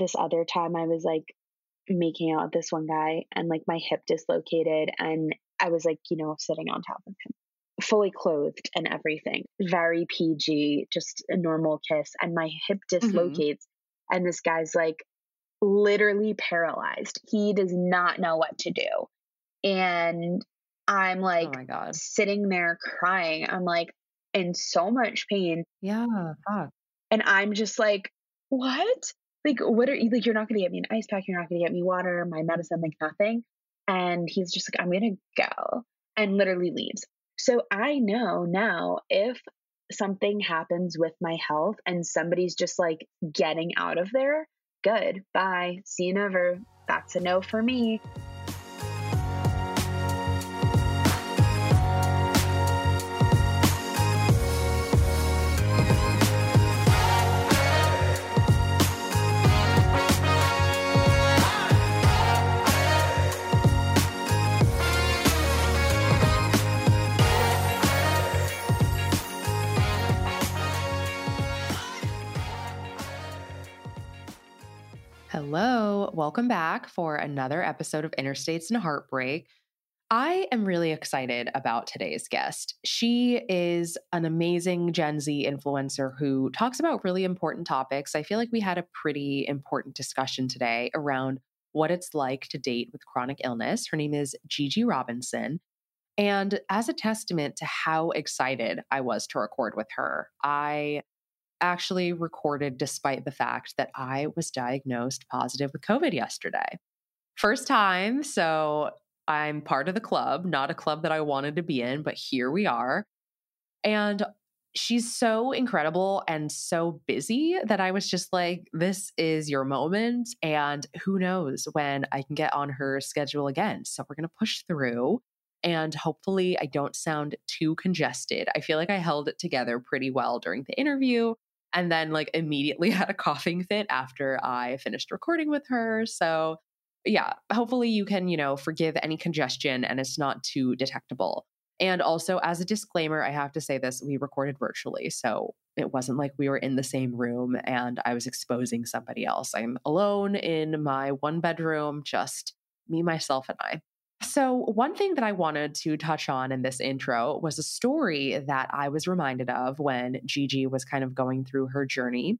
this other time I was like making out with this one guy and like my hip dislocated and I was like, you know, sitting on top of him, fully clothed and everything, very PG, just a normal kiss. And my hip Mm-hmm. dislocates. And this guy's like literally paralyzed. He does not know what to do. And I'm like oh my god. sitting there crying. I'm like in so much pain. Yeah. Fuck. And I'm just like, what? Like, what are you like? You're not to get me an ice pack. You're not to get me water, my medicine, like nothing. And he's just like, I'm to go and literally leaves. So I know now if something happens with my health and somebody's just like getting out of there, good. Bye. See you never. That's a no for me. Hello, welcome back for another episode of Interstates and Heartbreak. I am really excited about today's guest. She is an amazing Gen Z influencer who talks about really important topics. I feel like we had a pretty important discussion today around what it's like to date with chronic illness. Her name is Gigi Robinson. And as a testament to how excited I was to record with her, I actually recorded despite the fact that I was diagnosed positive with COVID yesterday. First time, so I'm part of the club, not a club that I wanted to be in, but here we are. And she's so incredible and so busy that I was just like, this is your moment. And who knows when I can get on her schedule again. So we're going to push through. And hopefully, I don't sound too congested. I feel like I held it together pretty well during the interview and then like immediately had a coughing fit after I finished recording with her. So, yeah, hopefully you can, you know, forgive any congestion and it's not too detectable. And also, as a disclaimer, I have to say this we recorded virtually. So it wasn't like we were in the same room and I was exposing somebody else. I'm alone in my one bedroom, just me, myself, and I. So, one thing that I wanted to touch on in this intro was a story that I was reminded of when Gigi was kind of going through her journey.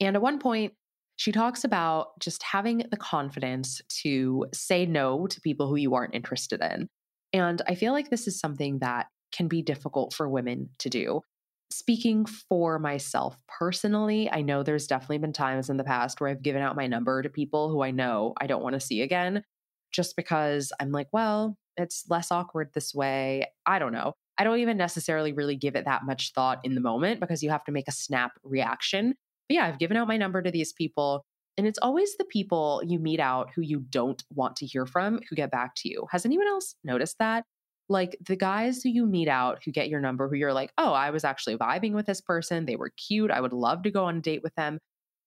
And at one point, she talks about just having the confidence to say no to people who you aren't interested in. And I feel like this is something that can be difficult for women to do. Speaking for myself personally, I know there's definitely been times in the past where I've given out my number to people who I know I don't want to see again just because I'm like, well, it's less awkward this way. I don't know. I don't even necessarily really give it that much thought in the moment because you have to make a snap reaction. But yeah, I've given out my number to these people. And it's always the people you meet out who you don't want to hear from who get back to you. Has anyone else noticed that? Like the guys who you meet out who get your number, who you're like, oh, I was actually vibing with this person. They were cute. I would love to go on a date with them.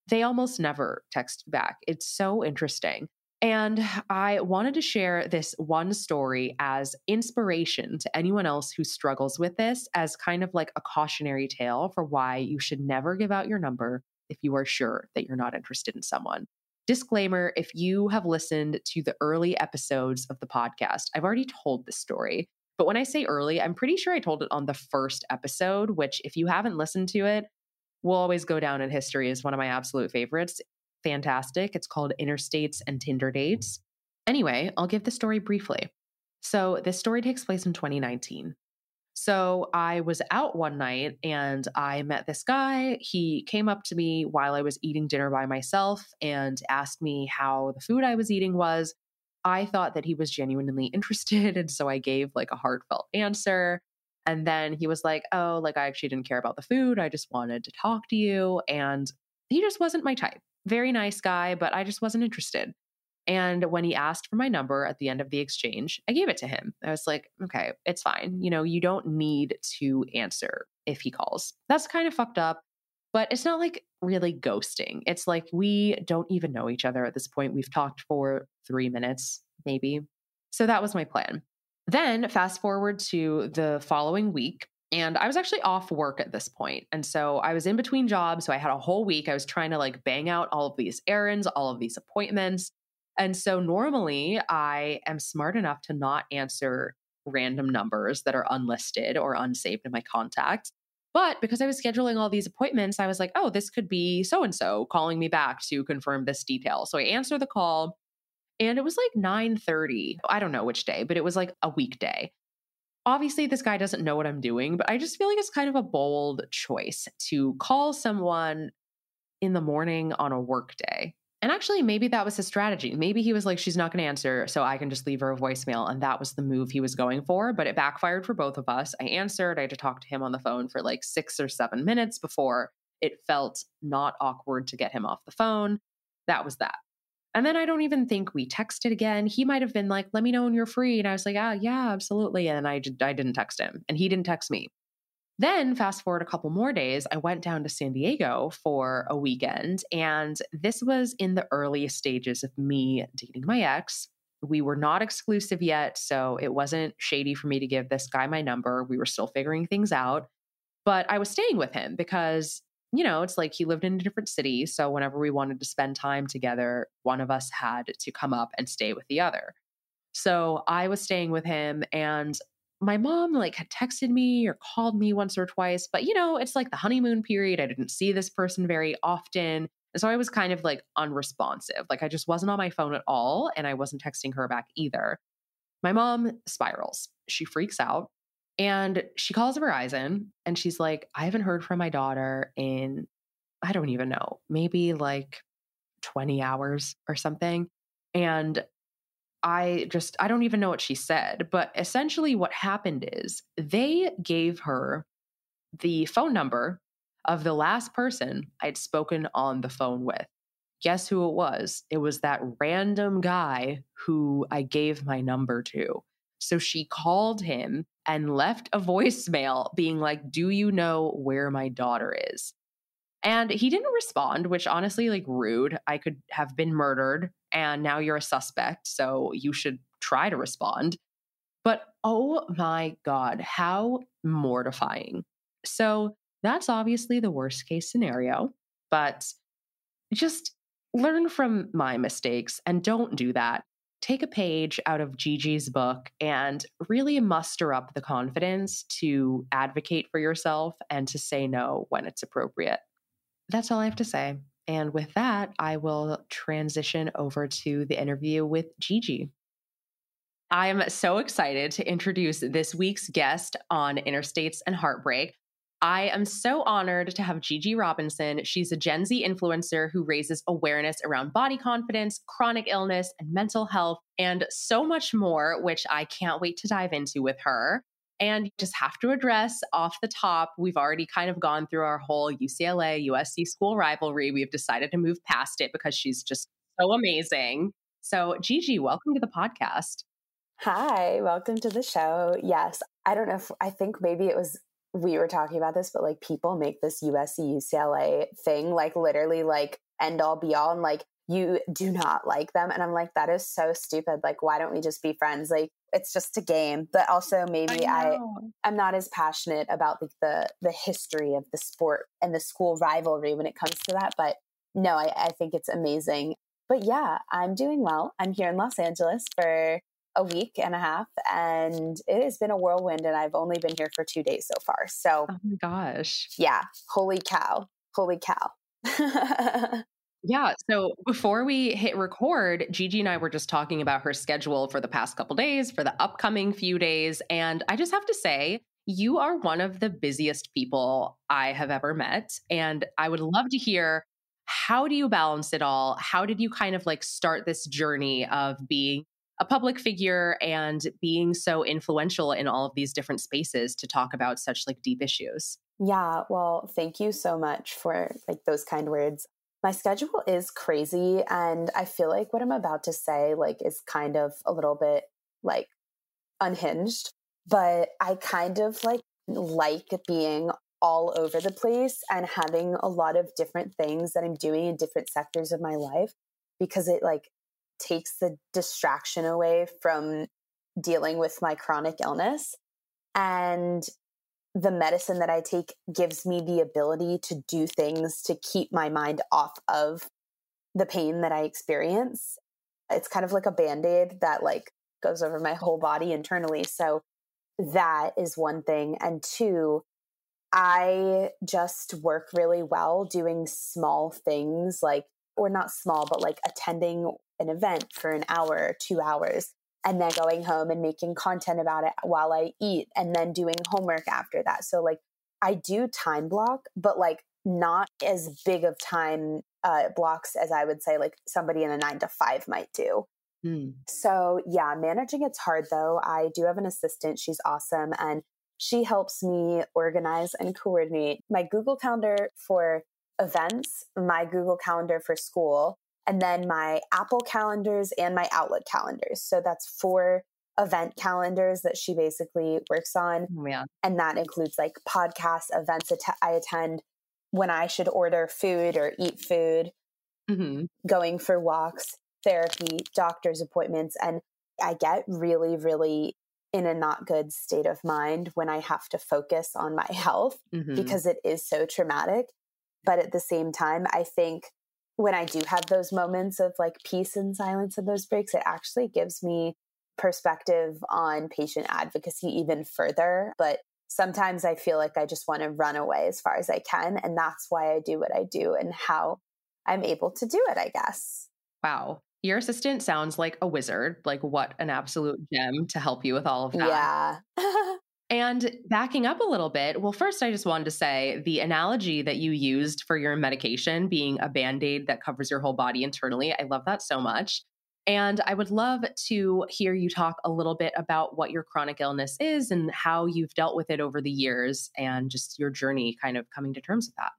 They almost never text back. It's so interesting. And I wanted to share this one story as inspiration to anyone else who struggles with this, as kind of like a cautionary tale for why you should never give out your number if you are sure that you're not interested in someone. Disclaimer if you have listened to the early episodes of the podcast, I've already told this story. But when I say early, I'm pretty sure I told it on the first episode, which, if you haven't listened to it, will always go down in history as one of my absolute favorites fantastic. It's called Interstates and Tinder Dates. Anyway, I'll give the story briefly. So, this story takes place in 2019. So, I was out one night and I met this guy. He came up to me while I was eating dinner by myself and asked me how the food I was eating was. I thought that he was genuinely interested. And so I gave like a heartfelt answer. And then he was like, Oh, like I actually didn't care about the food. I just wanted to talk to you. And he just wasn't my type very nice guy, but I just wasn't interested. And when he asked for my number at the end of the exchange, I gave it to him. I was like, okay, it's fine. You know, you don't need to answer if he calls. That's kind of fucked up, but it's not like really ghosting. It's like we don't even know each other at this point. We've talked for three minutes, maybe. So that was my plan. Then, fast forward to the following week, And I was actually off work at this point. And so I was in between jobs. So I had a whole week. I was trying to like bang out all of these errands, all of these appointments. And so normally I am smart enough to not answer random numbers that are unlisted or unsaved in my contacts. But because I was scheduling all these appointments, I was like, oh, this could be so and so calling me back to confirm this detail. So I answer the call and it was like 9:30. I don't know which day, but it was like a weekday obviously this guy doesn't know what I'm doing, but I just feel like it's kind of a bold choice to call someone in the morning on a work day. And actually, maybe that was his strategy. Maybe he was like, she's not going to answer, so I can just leave her a voicemail. And that was the move he was going for. But it backfired for both of us. I answered. I had to talk to him on the phone for like six or seven minutes before it felt not awkward to get him off the phone. That was that. And then I don't even think we texted again. He might have been like, let me know when you're free. And I was like, ah, yeah, absolutely. And I, I didn't text him and he didn't text me. Then, fast forward a couple more days, I went down to San Diego for a weekend. And this was in the earliest stages of me dating my ex. We were not exclusive yet. So it wasn't shady for me to give this guy my number. We were still figuring things out. But I was staying with him because you know, it's like he lived in a different city. So whenever we wanted to spend time together, one of us had to come up and stay with the other. So I was staying with him and my mom like had texted me or called me once or twice, but you know, it's like the honeymoon period. I didn't see this person very often. And so I was kind of like unresponsive. Like I just wasn't on my phone at all and I wasn't texting her back either. My mom spirals. She freaks out and she calls Verizon and she's like, I haven't heard from my daughter in, I don't even know, maybe like 20 hours or something. And I just, I don't even know what she said. But essentially, what happened is they gave her the phone number of the last person I'd spoken on the phone with. Guess who it was? It was that random guy who I gave my number to. So she called him and left a voicemail being like, Do you know where my daughter is? And he didn't respond, which honestly, like, rude. I could have been murdered and now you're a suspect. So you should try to respond. But oh my God, how mortifying. So that's obviously the worst case scenario, but just learn from my mistakes and don't do that take a page out of Gigi's book and really muster up the confidence to advocate for yourself and to say no when it's appropriate. That's all I have to say. And with that, I will transition over to the interview with Gigi. I am so excited to introduce this week's guest on Interstates and Heartbreak. I am so honored to have Gigi Robinson. She's a Gen Z influencer who raises awareness around body confidence, chronic illness, and mental health, and so much more, which I can't wait to dive into with her. And just have to address off the top, we've already kind of gone through our whole UCLA USC school rivalry. We've decided to move past it because she's just so amazing. So, Gigi, welcome to the podcast. Hi, welcome to the show. Yes, I don't know if I think maybe it was we were talking about this, but like people make this USC UCLA thing like literally like end all be all and like you do not like them. And I'm like, that is so stupid. Like, why don't we just be friends? Like, it's just a game. But also maybe I, I am not as passionate about like the the history of the sport and the school rivalry when it comes to that. But no, I, I think it's amazing. But yeah, I'm doing well. I'm here in Los Angeles for a week and a half and it has been a whirlwind and I've only been here for 2 days so far. So Oh my gosh. Yeah, holy cow. Holy cow. yeah, so before we hit record, Gigi and I were just talking about her schedule for the past couple days, for the upcoming few days, and I just have to say you are one of the busiest people I have ever met and I would love to hear how do you balance it all? How did you kind of like start this journey of being a public figure and being so influential in all of these different spaces to talk about such like deep issues. Yeah, well, thank you so much for like those kind words. My schedule is crazy and I feel like what I'm about to say like is kind of a little bit like unhinged, but I kind of like like being all over the place and having a lot of different things that I'm doing in different sectors of my life because it like takes the distraction away from dealing with my chronic illness. And the medicine that I take gives me the ability to do things to keep my mind off of the pain that I experience. It's kind of like a band aid that like goes over my whole body internally. So that is one thing. And two, I just work really well doing small things like, or not small, but like attending an event for an hour, two hours, and then going home and making content about it while I eat and then doing homework after that. So, like, I do time block, but like not as big of time uh, blocks as I would say like somebody in a nine to five might do. Mm. So, yeah, managing it's hard though. I do have an assistant. She's awesome. And she helps me organize and coordinate my Google Calendar for events, my Google Calendar for school, and then my Apple calendars and my Outlook calendars. So that's four event calendars that she basically works on. Oh, yeah. And that includes like podcasts, events I attend, when I should order food or eat food, mm-hmm. going for walks, therapy, doctor's appointments. And I get really, really in a not good state of mind when I have to focus on my health mm-hmm. because it is so traumatic. But at the same time, I think when I do have those moments of like peace and silence and those breaks, it actually gives me perspective on patient advocacy even further. But sometimes I feel like I just want to run away as far as I can. And that's why I do what I do and how I'm able to do it, I guess. Wow. Your assistant sounds like a wizard. Like, what an absolute gem to help you with all of that. Yeah. and backing up a little bit, well, first, I just wanted to say the analogy that you used for your medication being a band aid that covers your whole body internally. I love that so much. And I would love to hear you talk a little bit about what your chronic illness is and how you've dealt with it over the years and just your journey kind of coming to terms with that.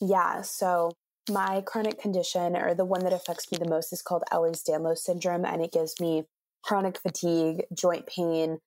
Yeah. So, my chronic condition, or the one that affects me the most, is called Ehlers Danlos syndrome. And it gives me chronic fatigue, joint pain,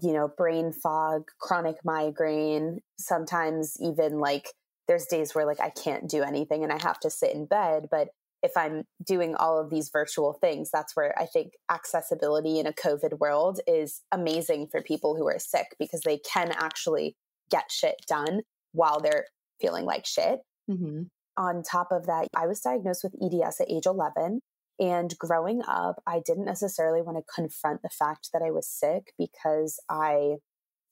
you know, brain fog, chronic migraine, sometimes even like there's days where like I can't do anything and I have to sit in bed. But if I'm doing all of these virtual things, that's where I think accessibility in a COVID world is amazing for people who are sick because they can actually get shit done while they're feeling like shit. Mm-hmm. On top of that, I was diagnosed with EDS at age 11. And growing up, I didn't necessarily want to confront the fact that I was sick because I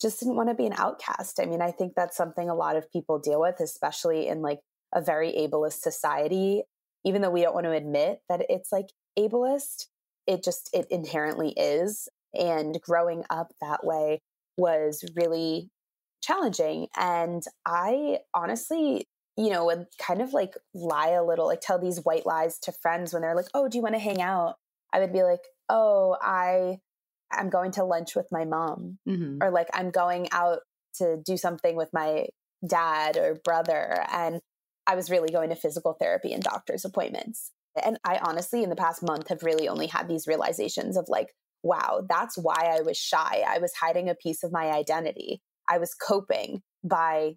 just didn't want to be an outcast. I mean, I think that's something a lot of people deal with, especially in like a very ableist society even though we don't want to admit that it's like ableist, it just, it inherently is. And growing up that way was really challenging. And I honestly, you know, would kind of like lie a little, like tell these white lies to friends when they're like, oh, do you want to hang out? I would be like, oh, I, I'm going to lunch with my mom, mm-hmm. or like I'm going out to do something with my dad or brother. And I was really going to physical therapy and doctor's appointments. And I honestly, in the past month, have really only had these realizations of like, wow, that's why I was shy. I was hiding a piece of my identity. I was coping by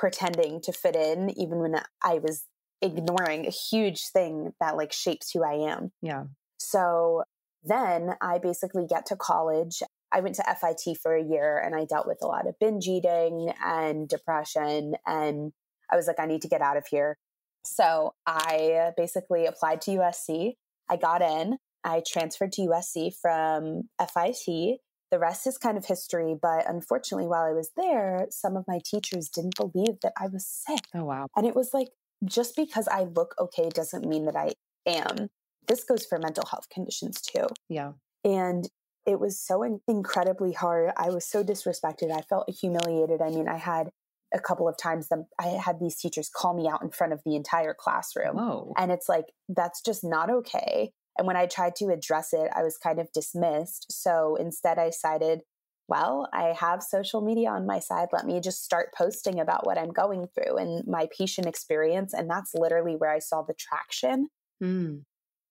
pretending to fit in, even when I was ignoring a huge thing that like shapes who I am. Yeah. So then I basically get to college. I went to FIT for a year and I dealt with a lot of binge eating and depression and I was like, I need to get out of here. So I basically applied to USC. I got in. I transferred to USC from FIT. The rest is kind of history, but unfortunately, while I was there, some of my teachers didn't believe that I was sick. Oh, wow. And it was like, just because I look okay doesn't mean that I am. This goes for mental health conditions too. Yeah. And it was so in- incredibly hard. I was so disrespected. I felt humiliated. I mean, I had a couple of times them I had these teachers call me out in front of the entire classroom. Whoa. And it's like that's just not okay. And when I tried to address it, I was kind of dismissed. So instead I decided, well, I have social media on my side. Let me just start posting about what I'm going through and my patient experience. And that's literally where I saw the traction. Mm.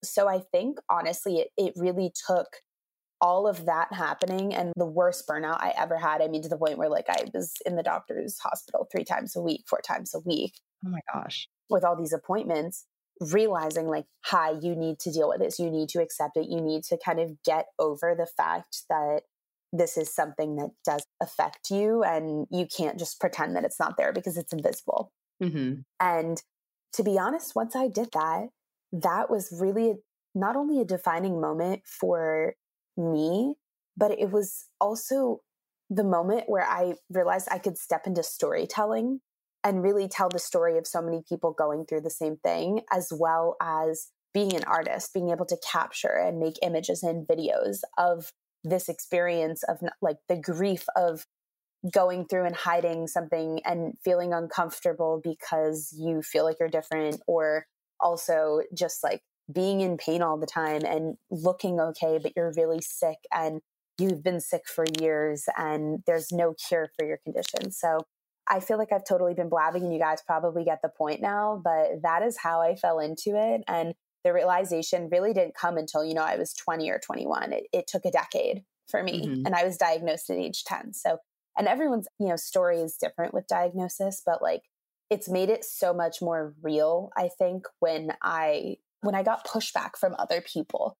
So I think honestly, it, it really took all of that happening and the worst burnout I ever had. I mean, to the point where like I was in the doctor's hospital three times a week, four times a week. Oh my gosh. With all these appointments, realizing like, hi, you need to deal with this. You need to accept it. You need to kind of get over the fact that this is something that does affect you and you can't just pretend that it's not there because it's invisible. Mm-hmm. And to be honest, once I did that, that was really not only a defining moment for me, but it was also the moment where I realized I could step into storytelling and really tell the story of so many people going through the same thing, as well as being an artist, being able to capture and make images and videos of this experience of like the grief of going through and hiding something and feeling uncomfortable because you feel like you're different or also just like being in pain all the time and looking okay but you're really sick and you've been sick for years and there's no cure for your condition. So i feel like i've totally been blabbing and you guys probably get the point now but that is how i fell into it and the realization really didn't come until you know i was 20 or 21 it, it took a decade for me mm-hmm. and i was diagnosed at age 10 so and everyone's you know story is different with diagnosis but like it's made it so much more real i think when i when i got pushback from other people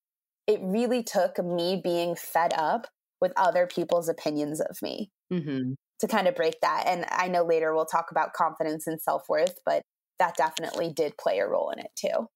it really took me being fed up with other people's opinions of me mm-hmm. To kind of break that and i know later we'll talk about confidence and self-worth but that definitely did play a role in it too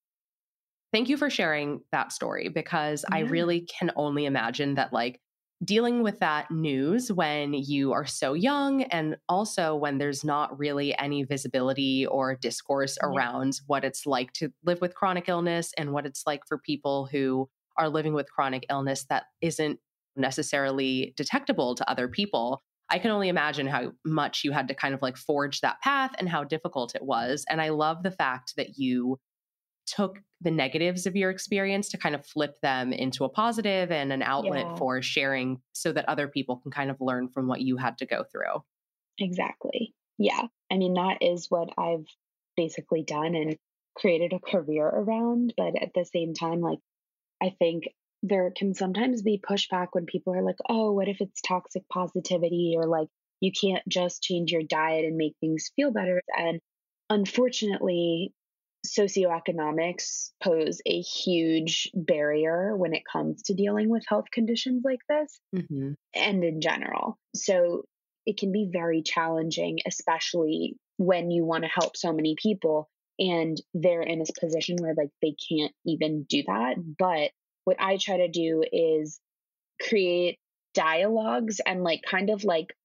thank you for sharing that story because yeah. i really can only imagine that like dealing with that news when you are so young and also when there's not really any visibility or discourse yeah. around what it's like to live with chronic illness and what it's like for people who are living with chronic illness that isn't necessarily detectable to other people. I can only imagine how much you had to kind of like forge that path and how difficult it was. And I love the fact that you took the negatives of your experience to kind of flip them into a positive and an outlet yeah. for sharing so that other people can kind of learn from what you had to go through. Exactly. Yeah. I mean, that is what I've basically done and created a career around. But at the same time, like, I think there can sometimes be pushback when people are like, oh, what if it's toxic positivity? Or like, you can't just change your diet and make things feel better. And unfortunately, socioeconomics pose a huge barrier when it comes to dealing with health conditions like this mm-hmm. and in general. So it can be very challenging, especially when you want to help so many people and they're in a position where like they can't even do that. But what I try to do is create dialogues and like kind of like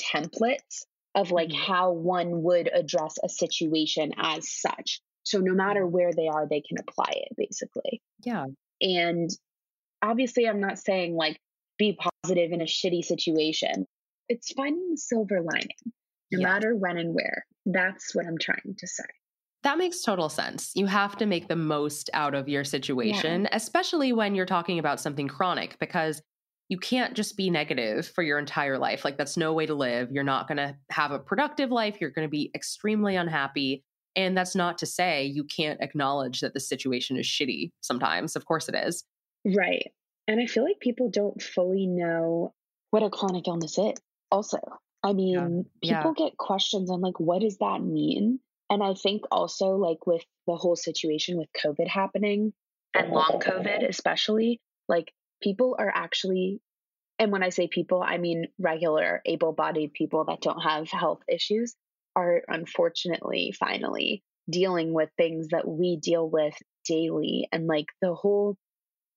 templates of like mm-hmm. how one would address a situation as such. So no matter where they are, they can apply it basically. Yeah. And obviously, I'm not saying like be positive in a shitty situation. It's finding the silver lining, no yeah. matter when and where. That's what I'm trying to say. That makes total sense. You have to make the most out of your situation, yeah. especially when you're talking about something chronic, because you can't just be negative for your entire life. Like, that's no way to live. You're not going to have a productive life. You're going to be extremely unhappy. And that's not to say you can't acknowledge that the situation is shitty sometimes. Of course it is. Right. And I feel like people don't fully know what a chronic illness is, also. I mean, yeah. people yeah. get questions on like, what does that mean? And I think also, like, with the whole situation with COVID happening and long COVID, especially, like, people are actually, and when I say people, I mean regular able bodied people that don't have health issues are unfortunately finally dealing with things that we deal with daily. And like the whole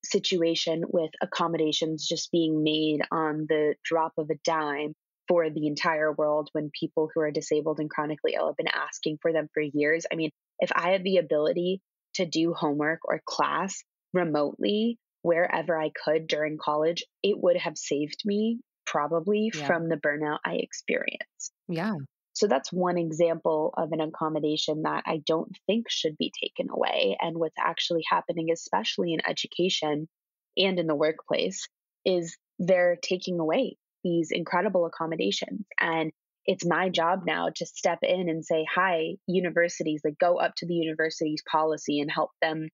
situation with accommodations just being made on the drop of a dime for the entire world when people who are disabled and chronically ill have been asking for them for years. I mean, if I had the ability to do homework or class remotely wherever I could during college, it would have saved me probably yeah. from the burnout I experienced. Yeah. So that's one example of an accommodation that I don't think should be taken away. And what's actually happening, especially in education and in the workplace, is they're taking away these incredible accommodations. And it's my job now to step in and say, hi, universities, like go up to the university's policy and help them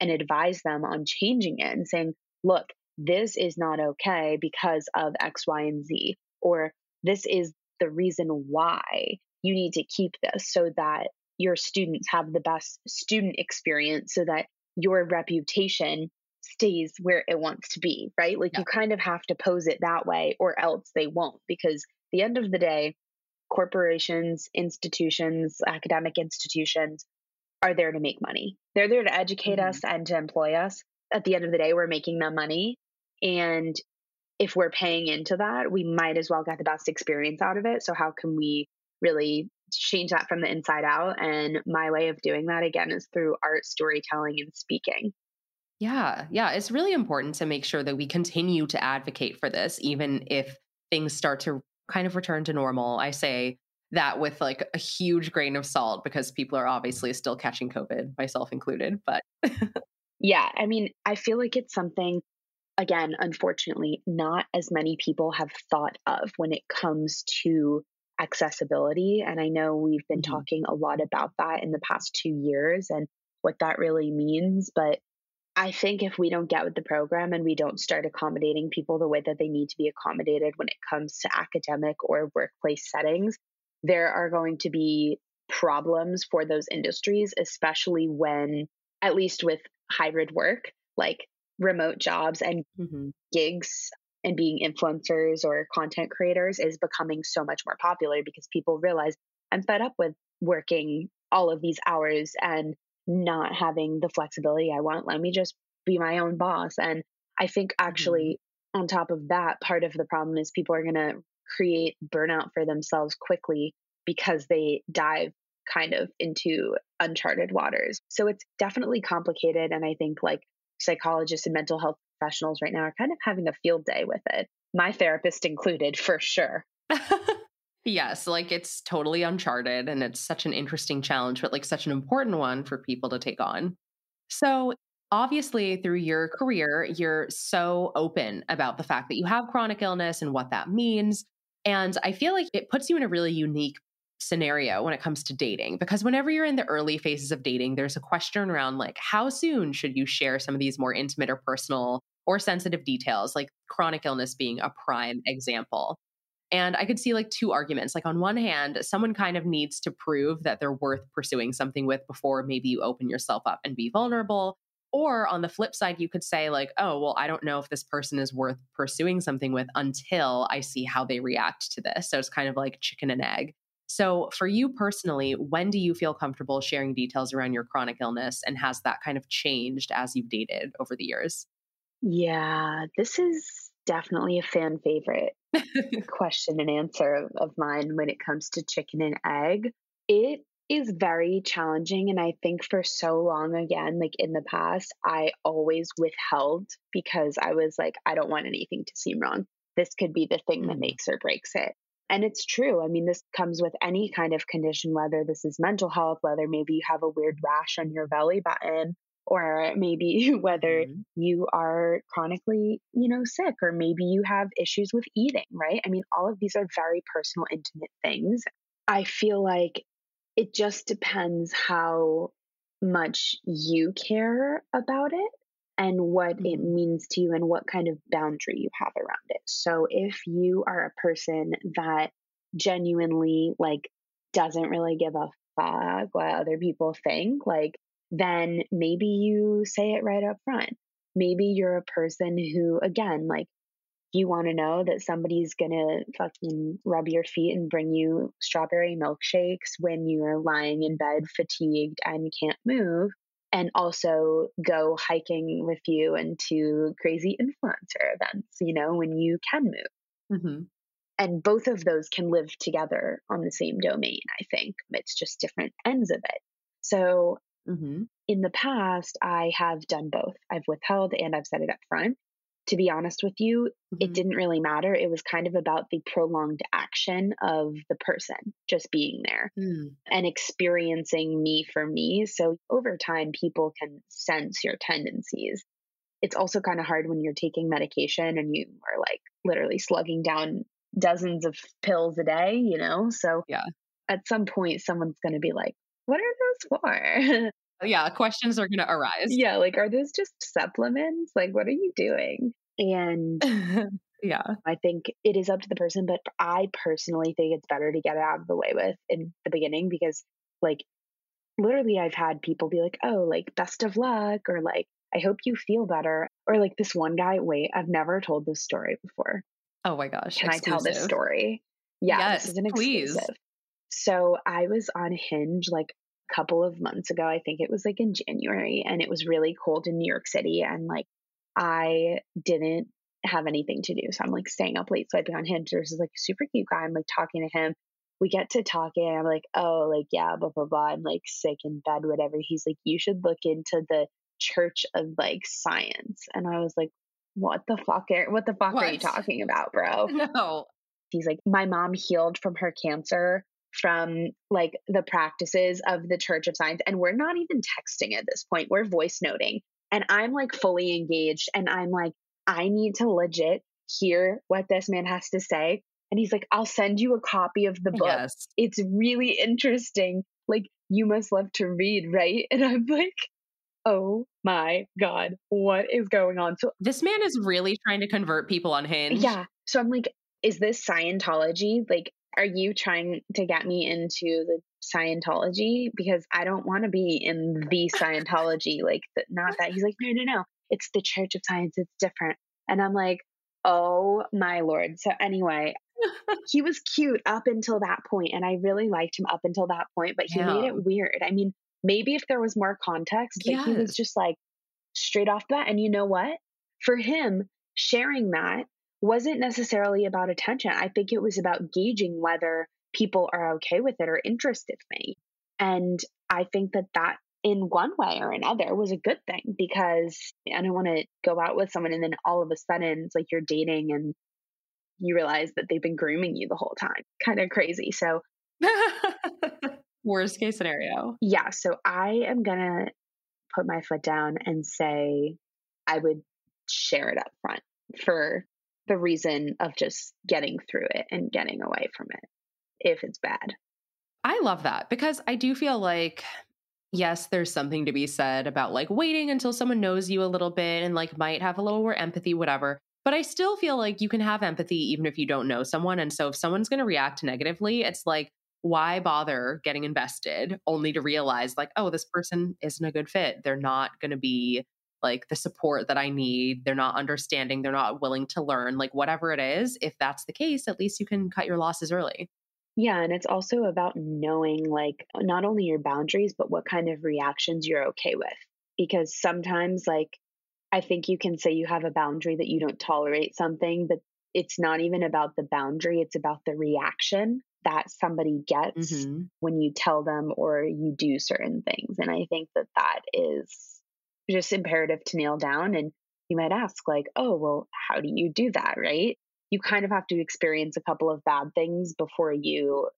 and advise them on changing it and saying, look, this is not okay because of X, Y, and Z, or this is the reason why you need to keep this so that your students have the best student experience so that your reputation stays where it wants to be, right? Like Yeah. you kind of have to pose it that way or else they won't because the end of the day corporations, institutions, academic institutions are there to make money. They're there to educate Mhm. us and to employ us. At the end of the day, we're making them money and if we're paying into that, we might as well get the best experience out of it. So how can we really change that from the inside out? And my way of doing that again is through art, storytelling, and speaking. Yeah, yeah. It's really important to make sure that we continue to advocate for this, even if things start to kind of return to normal. I say that with like a huge grain of salt because people are obviously still catching COVID, myself included. But Yeah, I mean, I feel like it's something, again, unfortunately, not as many people have thought of when it comes to accessibility. And I know we've been Mhm. talking a lot about that in the past two years and what that really means. But I think if we don't get with the program and we don't start accommodating people the way that they need to be accommodated when it comes to academic or workplace settings, there are going to be problems for those industries, especially when, at least with hybrid work, like remote jobs and Mhm. gigs and being influencers or content creators is becoming so much more popular because people realize I'm fed up with working all of these hours and not having the flexibility I want. Let me just be my own boss. And I think mm-hmm. actually, on top of that, part of the problem is people are going to create burnout for themselves quickly because they dive kind of into uncharted waters. So it's definitely complicated. And I think like psychologists and mental health professionals right now are kind of having a field day with it. My therapist included, for sure. yes, like it's totally uncharted and it's such an interesting challenge, but like such an important one for people to take on. So, obviously, through your career, you're so open about the fact that you have chronic illness and what that means. And I feel like it puts you in a really unique scenario when it comes to dating because whenever you're in the early phases of dating there's a question around like how soon should you share some of these more intimate or personal or sensitive details like chronic illness being a prime example and I could see like two arguments. Like, on one hand, someone kind of needs to prove that they're worth pursuing something with before maybe you open yourself up and be vulnerable. Or on the flip side, you could say, like, oh, well, I don't know if this person is worth pursuing something with until I see how they react to this. So it's kind of like chicken and egg. So, for you personally, when do you feel comfortable sharing details around your chronic illness? And has that kind of changed as you've dated over the years? Yeah, this is definitely a fan favorite question and answer of, of mine when it comes to chicken and egg. It is very challenging. And I think for so long, again, like in the past, I always withheld because I was like, I don't want anything to seem wrong. This could be the thing that Mm. makes or breaks it. And it's true. I mean, this comes with any kind of condition, whether this is mental health, whether maybe you have a weird rash on your belly button, or maybe whether Mhm. you are chronically, you know, sick, or maybe you have issues with eating, right? I mean, all of these are very personal, intimate things. I feel like it just depends how much you care about it and what it Mhm. means to you and what kind of boundary you have around it. So if you are a person that genuinely like doesn't really give a fuck what other people think, like then maybe you say it right up front. Maybe you're a person who again like you want to know that somebody's gonna fucking rub your feet and bring you strawberry milkshakes when you're lying in bed fatigued and can't move and also go hiking with you into crazy influencer events you know when you can move Mhm. and both of those can live together on the same domain i think it's just different ends of it so Mhm. in the past i have done both i've withheld and i've said it up front to be honest with you it Mhm. didn't really matter. It was kind of about the prolonged action of the person just being there Mm. and experiencing me for me. So over time, people can sense your tendencies. It's also kind of hard when you're taking medication and you are like literally slugging down dozens of pills a day, you know? So Yeah. at some point, someone's going to be like, what are those for? Oh, yeah, questions are going to arise. yeah, like, are those just supplements? Like, what are you doing? And yeah. I think it is up to the person, but I personally think it's better to get it out of the way with in the beginning because, like, literally, I've had people be like, oh, like, best of luck, or like, I hope you feel better. Or like this one guy, wait, I've never told this story before. Oh my gosh. Can exclusive. I tell this story? Yeah, yes, this is an please. So I was on Hinge like a couple of months ago. I think it was like in January, and it was really cold in New York City. And like I didn't have anything to do. So I'm like staying up late. Be on Hinge. There's this like super cute guy. I'm like talking to him. We get to talking. I'm like, oh, like, yeah, blah, blah, blah. I'm like sick in bed, whatever. He's like, you should look into the church of like science. And I was like, what the fuck are, what the fuck what? are you talking about, bro? No. He's like, my mom healed from her cancer from like the practices of the Church of Science. And we're not even texting at this point. We're voice noting. And I'm like fully engaged. And I'm like, I need to legit hear what this man has to say. And he's like, I'll send you a copy of the book. Yes. It's really interesting. Like, you must love to read, right? And I'm like, oh my God, what is going on? So, this man is really trying to convert people on Hinge. Yeah. So, I'm like, is this Scientology? Like, are you trying to get me into the Scientology? Because I don't want to be in the Scientology. like, not that. He's like, no, no, no it's the Church of Science, it's different. And I'm like, oh my Lord. So, anyway, he was cute up until that point, and I really liked him up until that point, but he yeah. made it weird. I mean, maybe if there was more context, but yes. he was just like straight off that. And you know what? For him, sharing that wasn't necessarily about attention. I think it was about gauging whether people are okay with it or interested in me. And I think that that in one way or another was a good thing because I don't want to go out with someone and then all of a sudden it's like you're dating and you realize that they've been grooming you the whole time. Kind of crazy. So, worst case scenario. Yeah. So, I am going to put my foot down and say I would share it up front for the reason of just getting through it and getting away from it if it's bad. I love that because I do feel like yes, there's something to be said about like waiting until someone knows you a little bit and like might have a little more empathy, whatever. But I still feel like you can have empathy even if you don't know someone. And so if someone's going to react negatively, it's like, why bother getting invested only to realize like, oh, this person isn't a good fit? They're not going to be like the support that I need. They're not understanding. They're not willing to learn. Like, whatever it is, if that's the case, at least you can cut your losses early. Yeah, and it's also about knowing like not only your boundaries, but what kind of reactions you're okay with. Because sometimes, like, I think you can say you have a boundary that you don't tolerate something, but it's not even about the boundary, it's about the reaction that somebody gets mm-hmm. when you tell them or you do certain things. And I think that that is just imperative to nail down. And you might ask, like, oh, well, how do you do that? Right you kind of have to experience a couple of bad things before you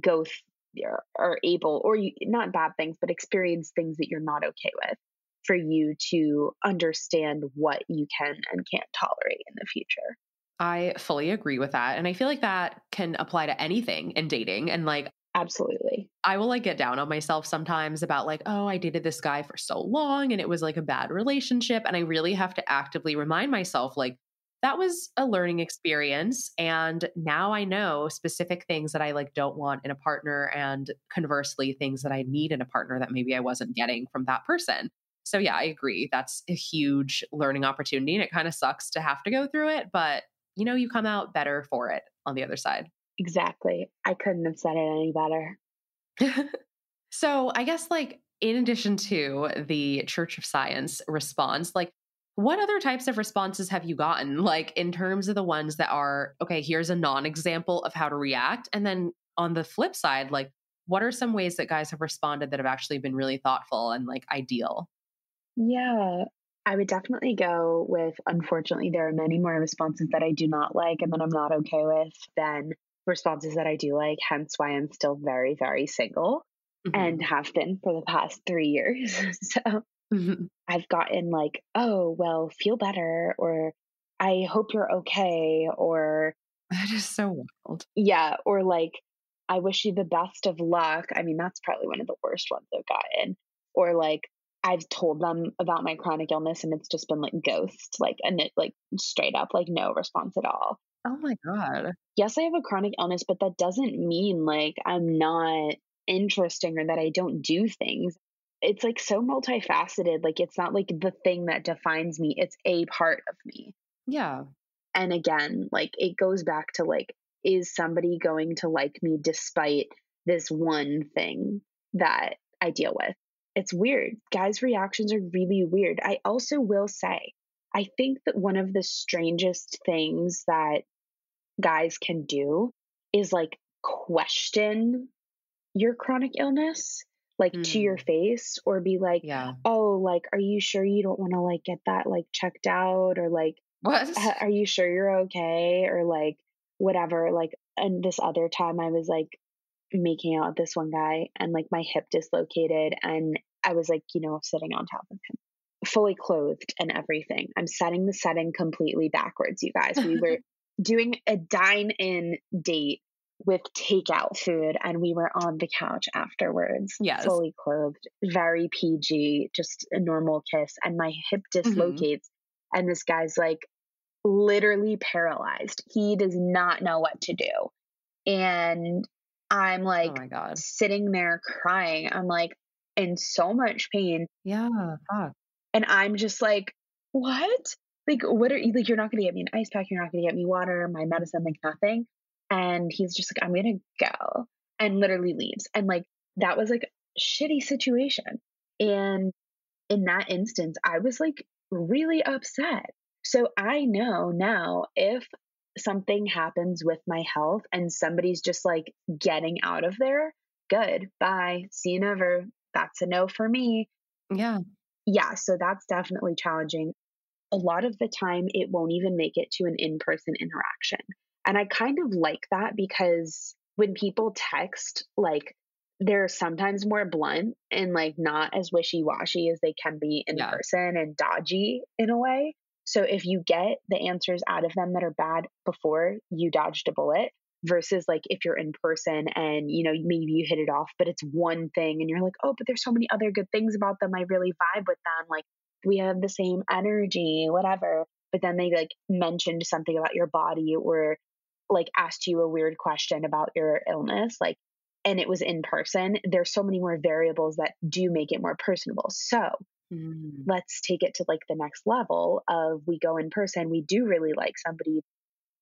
go th- are able or you not bad things but experience things that you're not okay with for you to understand what you can and can't tolerate in the future. I fully agree with that. And I feel like that can apply to anything in dating. And like, absolutely. I will like get down on myself sometimes about like, oh, I dated this guy for so long and it was like a bad relationship. And I really have to actively remind myself, like, that was a learning experience and now i know specific things that i like don't want in a partner and conversely things that i need in a partner that maybe i wasn't getting from that person so yeah i agree that's a huge learning opportunity and it kind of sucks to have to go through it but you know you come out better for it on the other side exactly i couldn't have said it any better so i guess like in addition to the church of science response like what other types of responses have you gotten? Like in terms of the ones that are, okay, here's a non example of how to react. And then on the flip side, like what are some ways that guys have responded that have actually been really thoughtful and like ideal? Yeah, I would definitely go with unfortunately, there are many more responses that I do not like and that I'm not okay with than responses that I do like, hence why I'm still very, very single mm-hmm. and have been for the past three years. so Mm-hmm. I've gotten like, oh, well, feel better, or I hope you're okay, or that is so wild. Yeah, or like, I wish you the best of luck. I mean, that's probably one of the worst ones I've gotten. Or like, I've told them about my chronic illness and it's just been like ghost, like, and it like straight up, like, no response at all. Oh my God. Yes, I have a chronic illness, but that doesn't mean like I'm not interesting or that I don't do things it's like so multifaceted. Like it's not like the thing that defines me, it's a part of me. Yeah. And again, like it goes back to like, is somebody going to like me despite this one thing that I deal with? It's weird. Guys' reactions are really weird. I also will say, I think that one of the strangest things that guys can do is like question your chronic illness like mm. to your mm. face or be like yeah oh like are you sure you don't want to like get that like checked out or like what are you sure you're okay or like whatever like and this other time i was like making out with this one guy and like my hip dislocated and i was like you know sitting on top of him fully clothed and everything i'm setting the setting completely backwards you guys we were doing a dine in date with takeout food and we were on the couch afterwards yes fully clothed very pg just a normal kiss and my hip mm-hmm. dislocates mm-hmm. and this guy's like literally paralyzed he does not know what to do and i'm oh like oh my God. sitting there crying i'm like in so much pain yeah fuck. and i'm just like what like what are you like you're not gonna get me an ice pack you're not gonna get me water my medicine like nothing. And he's just like i'm gonna go and literally leaves. And like that was like shitty situation. And in that instance i was like really upset. So i know now if something happens with my health and somebody's just like getting out of there good bye see you never that's a no for me. Yeah. Yeah so that's definitely challenging a lot of the time it won't even make it to an in-person interaction and I kind of like that because when people text, like they're sometimes more blunt and like not as wishy washy as they can be in yeah. person and dodgy in a way. So if you get the answers out of them that are bad before you dodged a bullet versus like if you're in person and you know maybe you hit it off but it's one thing and you're like oh but there's so many other good things about them I really vibe with them like we have the same energy whatever but then they like mentioned something about your body or like asked you a weird question about your illness, like, and it was in person, there's so many more variables that do make it more personable. So mm. let's take it to like the next level of we go in person, we do really like somebody,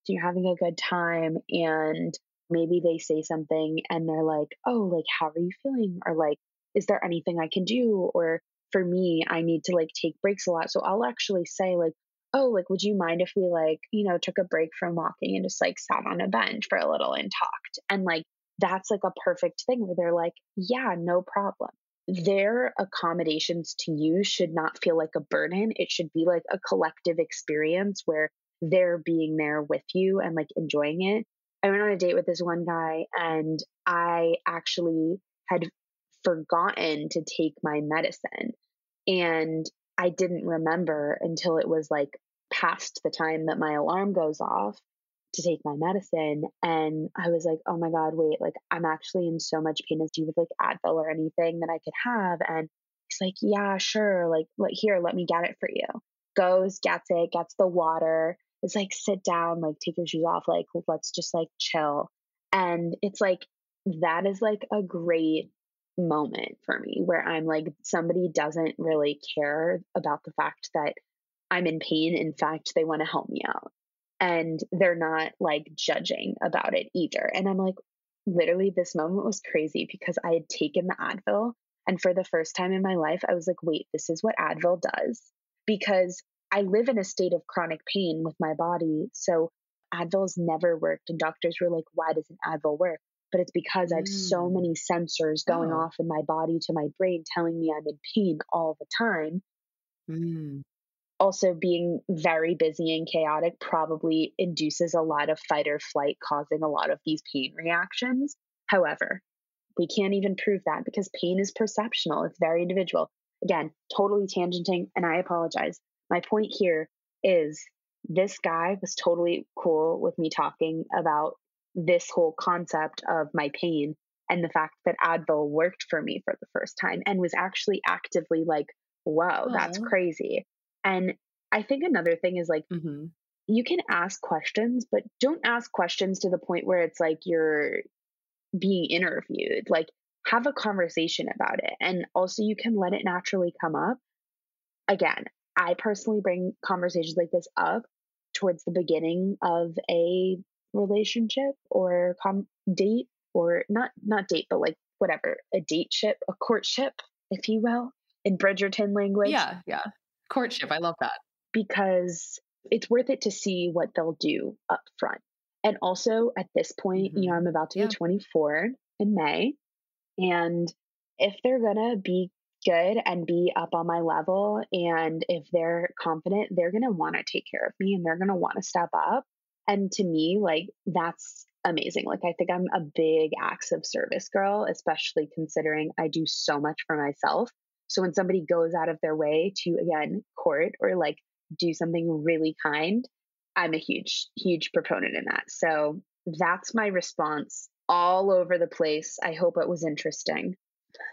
so you're having a good time, and maybe they say something and they're like, oh, like, how are you feeling? Or like, is there anything I can do? Or for me, I need to like take breaks a lot. So I'll actually say, like, oh, like, would you mind if we like, you know, took a break from walking and just like sat on a bench for a little and talked? And like, that's like a perfect thing where they're like, yeah, no problem. Their accommodations to you should not feel like a burden. It should be like a collective experience where they're being there with you and like enjoying it. I went on a date with this one guy and I actually had forgotten to take my medicine. And I didn't remember until it was like past the time that my alarm goes off to take my medicine. And I was like, oh my God, wait, like I'm actually in so much pain. As do you have like Advil or anything that I could have? And he's like, yeah, sure. Like, like here, let me get it for you. Goes, gets it, gets the water. It's like, sit down, like take your shoes off, like let's just like chill. And it's like, that is like a great moment for me where I'm like, somebody doesn't really care about the fact that I'm in pain. In fact, they want to help me out. And they're not like judging about it either. And I'm like, literally, this moment was crazy because I had taken the Advil. And for the first time in my life, I was like, wait, this is what Advil does. Because I live in a state of chronic pain with my body. So Advil's never worked. And doctors were like, why doesn't Advil work? But it's because I have so mm. many sensors going oh. off in my body to my brain telling me I'm in pain all the time. Mm. Also, being very busy and chaotic probably induces a lot of fight or flight, causing a lot of these pain reactions. However, we can't even prove that because pain is perceptional, it's very individual. Again, totally tangenting, and I apologize. My point here is this guy was totally cool with me talking about this whole concept of my pain and the fact that Advil worked for me for the first time and was actually actively like, wow, that's crazy. And I think another thing is like, mm-hmm. you can ask questions, but don't ask questions to the point where it's like you're being interviewed. Like, have a conversation about it. And also, you can let it naturally come up. Again, I personally bring conversations like this up towards the beginning of a relationship or com- date or not not date but like whatever a date ship a courtship if you will in bridgerton language yeah yeah courtship i love that because it's worth it to see what they'll do up front and also at this point mm-hmm. you know mm-hmm. i'm about to yeah. be 24 in may and if they're gonna be good and be up on my level and if they're confident they're going to want to take care of me and they're going to want to step up and to me like that's amazing like i think i'm a big acts of service girl especially considering i do so much for myself. So when somebody goes out of their way to again court or like do something really kind i'm a huge huge proponent in that. So that's my response all over the place. I hope it was interesting.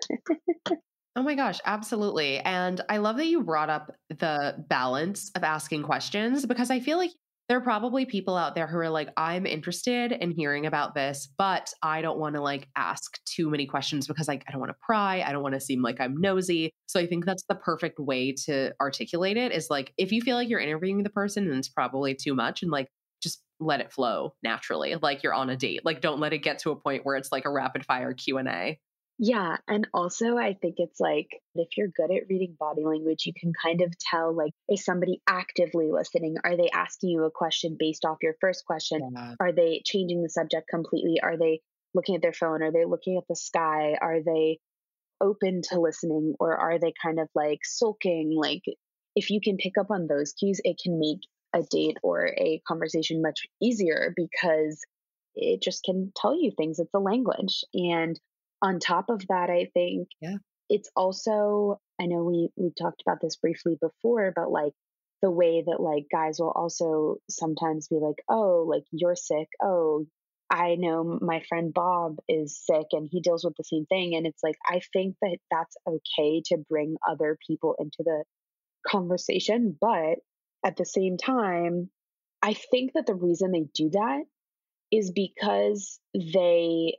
Oh my gosh, absolutely. And I love that you brought up the balance of asking questions because I feel like there are probably people out there who are like, I'm interested in hearing about this, but I don't want to like ask too many questions because like I don't want to pry. I don't want to seem like I'm nosy. So I think that's the perfect way to articulate it is like if you feel like you're interviewing the person and it's probably too much and like just let it flow naturally like you're on a date like don't let it get to a point where it's like a rapid fire q&a yeah. And also, I think it's like if you're good at reading body language, you can kind of tell like, is somebody actively listening? Are they asking you a question based off your first question? Yeah. Are they changing the subject completely? Are they looking at their phone? Are they looking at the sky? Are they open to listening or are they kind of like sulking? Like, if you can pick up on those cues, it can make a date or a conversation much easier because it just can tell you things. It's a language. And on top of that, I think yeah. it's also, I know we, we talked about this briefly before, but like the way that like guys will also sometimes be like, oh, like you're sick. Oh, I know my friend Bob is sick and he deals with the same thing. And it's like, I think that that's okay to bring other people into the conversation. But at the same time, I think that the reason they do that is because they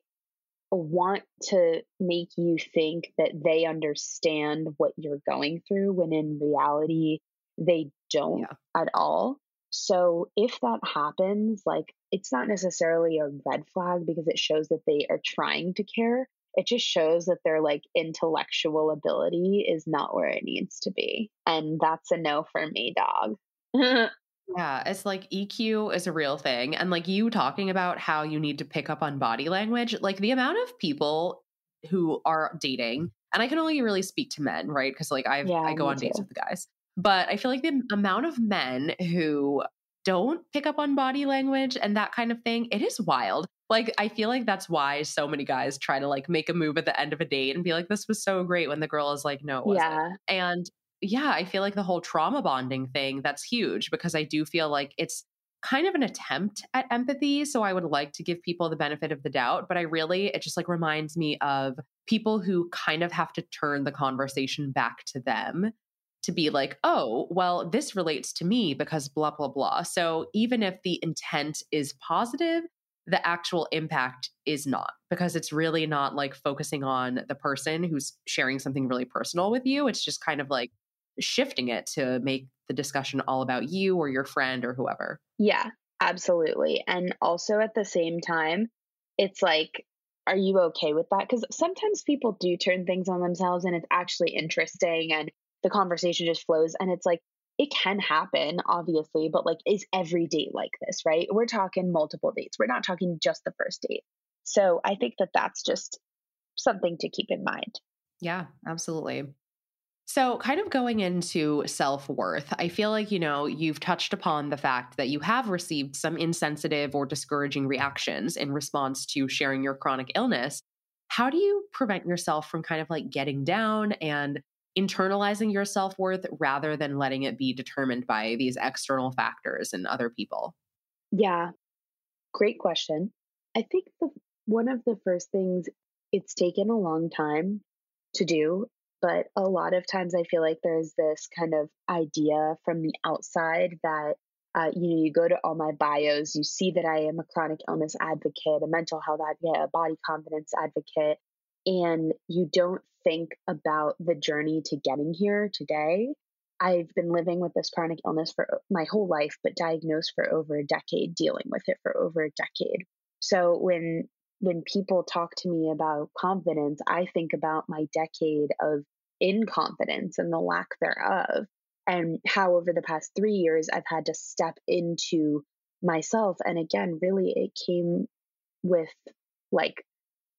want to make you think that they understand what you're going through when in reality they don't yeah. at all. So if that happens, like it's not necessarily a red flag because it shows that they are trying to care. It just shows that their like intellectual ability is not where it needs to be. And that's a no for me, dog. Yeah, it's like EQ is a real thing. And like you talking about how you need to pick up on body language, like the amount of people who are dating, and I can only really speak to men, right? Because like I've, yeah, I go on too. dates with the guys, but I feel like the amount of men who don't pick up on body language and that kind of thing, it is wild. Like I feel like that's why so many guys try to like make a move at the end of a date and be like, "This was so great," when the girl is like, "No, yeah." And yeah, I feel like the whole trauma bonding thing, that's huge because I do feel like it's kind of an attempt at empathy. So I would like to give people the benefit of the doubt, but I really, it just like reminds me of people who kind of have to turn the conversation back to them to be like, oh, well, this relates to me because blah, blah, blah. So even if the intent is positive, the actual impact is not because it's really not like focusing on the person who's sharing something really personal with you. It's just kind of like shifting it to make the discussion all about you or your friend or whoever. Yeah, absolutely. And also at the same time, it's like, are you okay with that? Because sometimes people do turn things on themselves and it's actually interesting and the conversation just flows. And it's like, it can happen, obviously, but like, is every date like this, right? We're talking multiple dates. We're not talking just the first date. So I think that that's just something to keep in mind. Yeah, absolutely. So, kind of going into self worth, I feel like, you know, you've touched upon the fact that you have received some insensitive or discouraging reactions in response to sharing your chronic illness. How do you prevent yourself from kind of like getting down and internalizing your self worth rather than letting it be determined by these external factors and other people? Yeah, great question. I think the, one of the first things it's taken a long time to do but a lot of times I feel like there's this kind of idea from the outside that uh, you know, you go to all my bios, you see that I am a chronic illness advocate, a mental health advocate, a body confidence advocate, and you don't think about the journey to getting here today. I've been living with this chronic illness for my whole life, but diagnosed for over a decade, dealing with it for over a decade. So when when people talk to me about confidence, I think about my decade of inconfidence and the lack thereof, and how over the past three years I've had to step into myself. And again, really, it came with like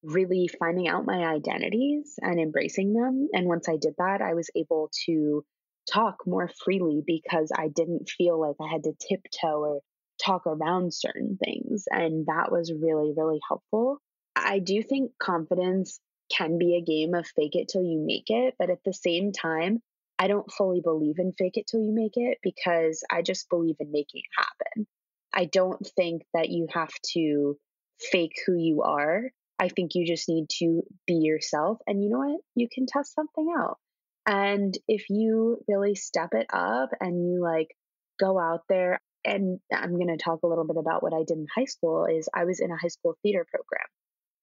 really finding out my identities and embracing them. And once I did that, I was able to talk more freely because I didn't feel like I had to tiptoe or talk around certain things. And that was really, really helpful. I do think confidence can be a game of fake it till you make it. But at the same time, I don't fully believe in fake it till you make it because I just believe in making it happen. I don't think that you have to fake who you are. I think you just need to be yourself. And you know what? You can test something out. And if you really step it up and you like go out there, and I'm going to talk a little bit about what I did in high school is I was in a high school theater program.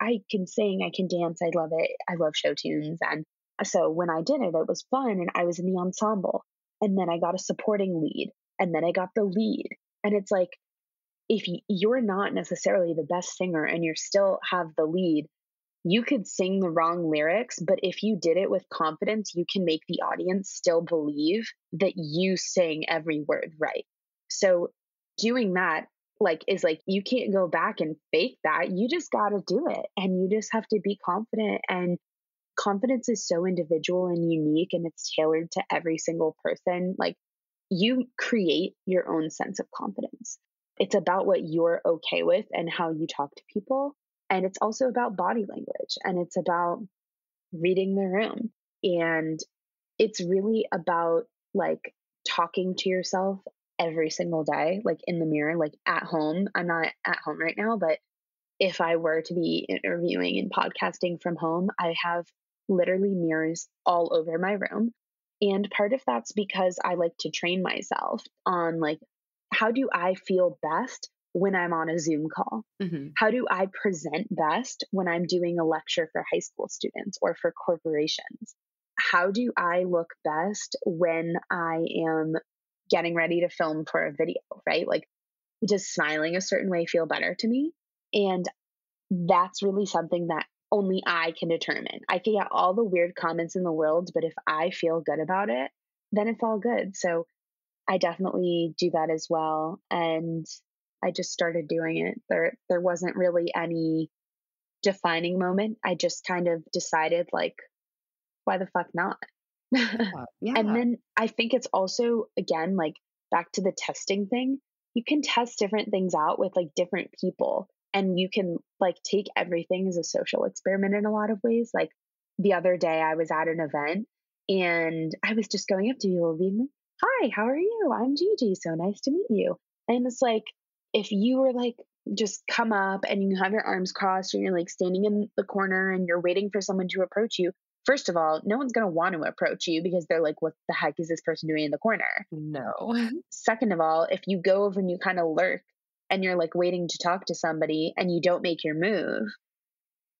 I can sing, I can dance, I love it. I love show tunes. And so when I did it, it was fun and I was in the ensemble. And then I got a supporting lead and then I got the lead. And it's like, if you're not necessarily the best singer and you still have the lead, you could sing the wrong lyrics, but if you did it with confidence, you can make the audience still believe that you sing every word right. So doing that like is like you can't go back and fake that. You just got to do it and you just have to be confident and confidence is so individual and unique and it's tailored to every single person. Like you create your own sense of confidence. It's about what you're okay with and how you talk to people. And it's also about body language and it's about reading the room. And it's really about like talking to yourself every single day, like in the mirror, like at home. I'm not at home right now, but if I were to be interviewing and podcasting from home, I have literally mirrors all over my room. And part of that's because I like to train myself on like, how do I feel best when I'm on a Zoom call? Mm-hmm. How do I present best when I'm doing a lecture for high school students or for corporations? How do I look best when I am getting ready to film for a video, right? Like, does smiling a certain way feel better to me? And that's really something that only I can determine. I can get all the weird comments in the world, but if I feel good about it, then it's all good. So I definitely do that as well. And I just started doing it. There there wasn't really any defining moment. I just kind of decided like, why the fuck not? Yeah, and then I think it's also, again, like back to the testing thing, you can test different things out with like different people and you can like take everything as a social experiment in a lot of ways. Like the other day, I was at an event and I was just going up to people being like, Hi, how are you? I'm Gigi. So nice to meet you. And it's like, if you were like, just come up and you have your arms crossed and you're like standing in the corner and you're waiting for someone to approach you, first of all, no one's going to want to approach you because they're like, what the heck is this person doing in the corner? No. Second of all, if you go over and you kind of lurk and you're like waiting to talk to somebody and you don't make your move,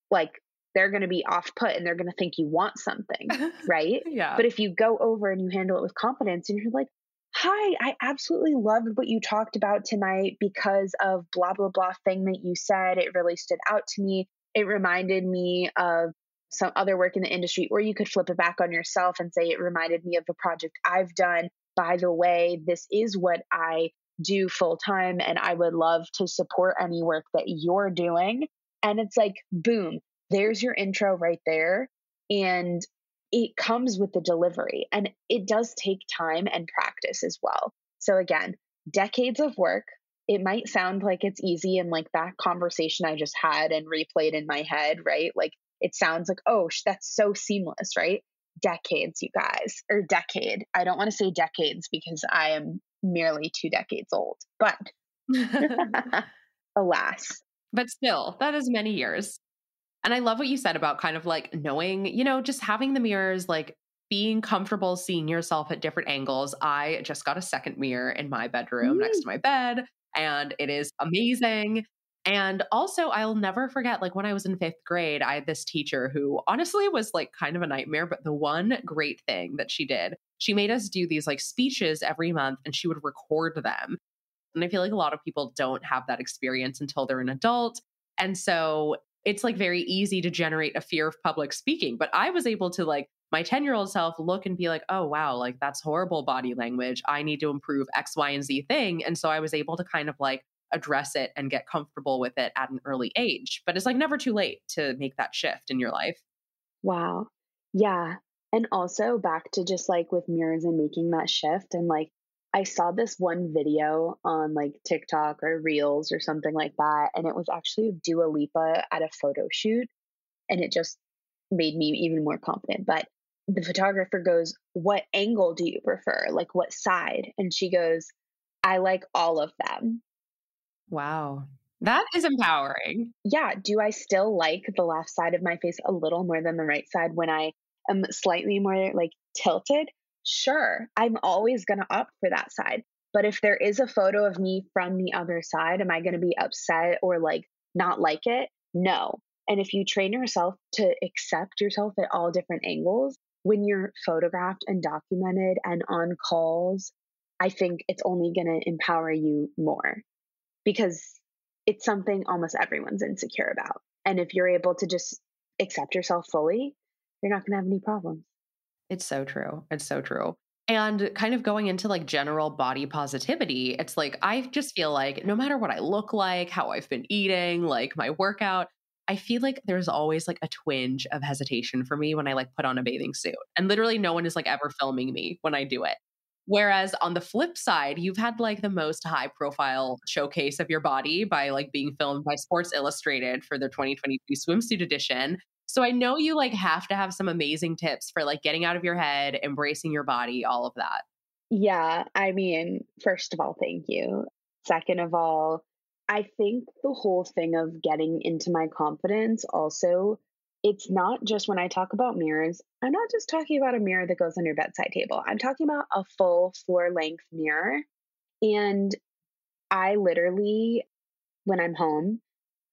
like they're going to be off put and they're going to think you want something, right? yeah. But if you go over and you handle it with confidence and you're like, Hi, I absolutely loved what you talked about tonight because of blah, blah, blah thing that you said. It really stood out to me. It reminded me of some other work in the industry, or you could flip it back on yourself and say, It reminded me of a project I've done. By the way, this is what I do full time, and I would love to support any work that you're doing. And it's like, boom, there's your intro right there. And it comes with the delivery, and it does take time and practice as well. So, again, decades of work. It might sound like it's easy and like that conversation I just had and replayed in my head, right? Like it sounds like, oh, that's so seamless, right? Decades, you guys, or decade. I don't want to say decades because I am merely two decades old, but alas. But still, that is many years. And I love what you said about kind of like knowing, you know, just having the mirrors, like being comfortable seeing yourself at different angles. I just got a second mirror in my bedroom mm. next to my bed, and it is amazing. And also, I'll never forget, like when I was in fifth grade, I had this teacher who honestly was like kind of a nightmare. But the one great thing that she did, she made us do these like speeches every month and she would record them. And I feel like a lot of people don't have that experience until they're an adult. And so it's like very easy to generate a fear of public speaking. But I was able to like my 10 year old self look and be like, oh, wow, like that's horrible body language. I need to improve X, Y, and Z thing. And so I was able to kind of like address it and get comfortable with it at an early age. But it's like never too late to make that shift in your life. Wow. Yeah. And also back to just like with mirrors and making that shift. And like, I saw this one video on like TikTok or Reels or something like that. And it was actually Dua Lipa at a photo shoot. And it just made me even more confident. But the photographer goes, What angle do you prefer? Like, what side? And she goes, I like all of them. Wow. That is empowering. Yeah. Do I still like the left side of my face a little more than the right side when I am slightly more like tilted? Sure. I'm always going to opt for that side. But if there is a photo of me from the other side, am I going to be upset or like not like it? No. And if you train yourself to accept yourself at all different angles, when you're photographed and documented and on calls, I think it's only going to empower you more because it's something almost everyone's insecure about. And if you're able to just accept yourself fully, you're not going to have any problems. It's so true. It's so true. And kind of going into like general body positivity, it's like I just feel like no matter what I look like, how I've been eating, like my workout, I feel like there's always like a twinge of hesitation for me when I like put on a bathing suit. And literally no one is like ever filming me when I do it. Whereas on the flip side, you've had like the most high profile showcase of your body by like being filmed by Sports Illustrated for their 2022 swimsuit edition. So I know you like have to have some amazing tips for like getting out of your head, embracing your body, all of that. Yeah, I mean, first of all, thank you. Second of all, I think the whole thing of getting into my confidence also, it's not just when I talk about mirrors, I'm not just talking about a mirror that goes on your bedside table. I'm talking about a full floor length mirror. And I literally, when I'm home,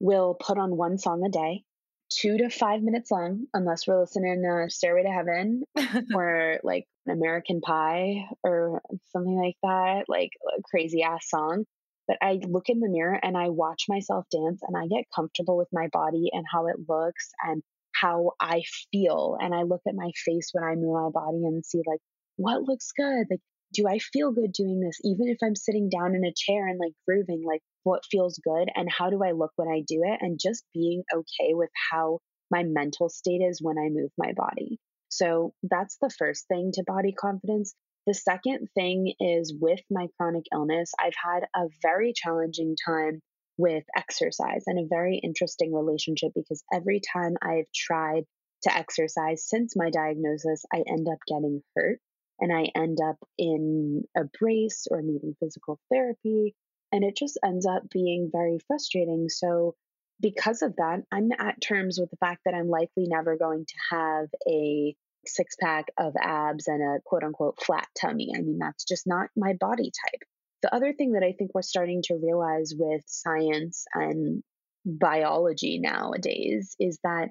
will put on one song a day, two to five minutes long, unless we're listening to Stairway to Heaven or like American Pie or something like that, like a crazy ass song. But I look in the mirror and I watch myself dance and I get comfortable with my body and how it looks and how I feel. And I look at my face when I move my body and see like what looks good. Like, do I feel good doing this? Even if I'm sitting down in a chair and like grooving, like what feels good and how do I look when I do it? And just being okay with how my mental state is when I move my body. So that's the first thing to body confidence. The second thing is with my chronic illness, I've had a very challenging time with exercise and a very interesting relationship because every time I've tried to exercise since my diagnosis, I end up getting hurt and I end up in a brace or needing physical therapy. And it just ends up being very frustrating. So, because of that, I'm at terms with the fact that I'm likely never going to have a six pack of abs and a quote unquote flat tummy. I mean, that's just not my body type. The other thing that I think we're starting to realize with science and biology nowadays is that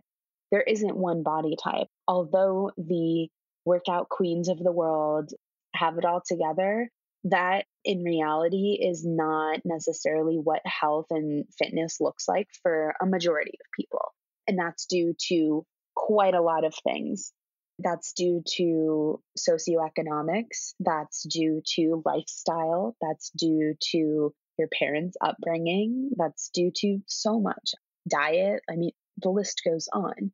there isn't one body type. Although the workout queens of the world have it all together, that in reality is not necessarily what health and fitness looks like for a majority of people. And that's due to quite a lot of things. That's due to socioeconomics. That's due to lifestyle. That's due to your parents' upbringing. That's due to so much diet. I mean, the list goes on.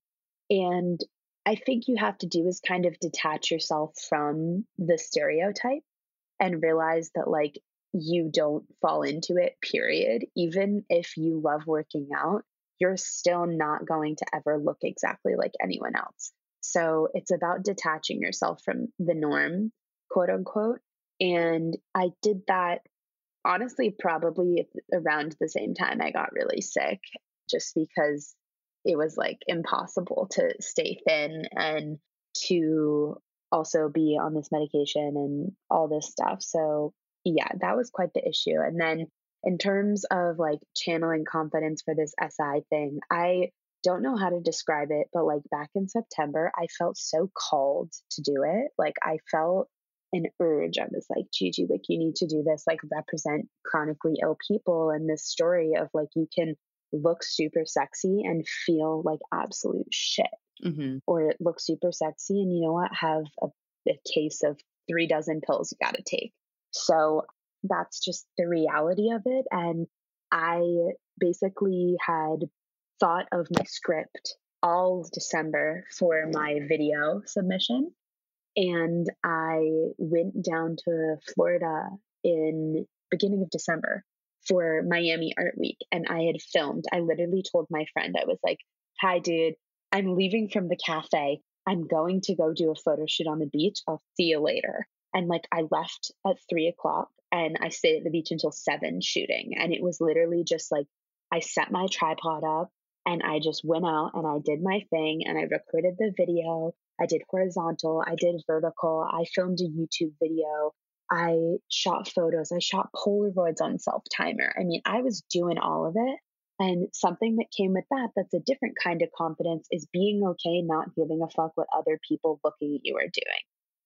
And I think you have to do is kind of detach yourself from the stereotype and realize that, like, you don't fall into it, period. Even if you love working out, you're still not going to ever look exactly like anyone else. So it's about detaching yourself from the norm, quote unquote. And I did that honestly, probably around the same time I got really sick, just because it was like impossible to stay thin and to also be on this medication and all this stuff. So, yeah, that was quite the issue. And then in terms of like channeling confidence for this SI thing, I don't know how to describe it, but like back in September, I felt so called to do it. Like I felt an urge. I was like, Gigi, like you need to do this, like represent chronically ill people and this story of like you can look super sexy and feel like absolute shit. Mm-hmm. Or look super sexy and you know what, have a, a case of three dozen pills you got to take. So that's just the reality of it. And I basically had thought of my script all December for my video submission. And I went down to Florida in beginning of December for Miami Art Week and I had filmed. I literally told my friend, I was like, Hi, dude, I'm leaving from the cafe. I'm going to go do a photo shoot on the beach. I'll see you later. And like I left at three o'clock and I stayed at the beach until seven shooting. And it was literally just like I set my tripod up and I just went out and I did my thing and I recorded the video. I did horizontal, I did vertical, I filmed a YouTube video, I shot photos, I shot Polaroids on self timer. I mean, I was doing all of it. And something that came with that, that's a different kind of confidence, is being okay not giving a fuck what other people looking at you are doing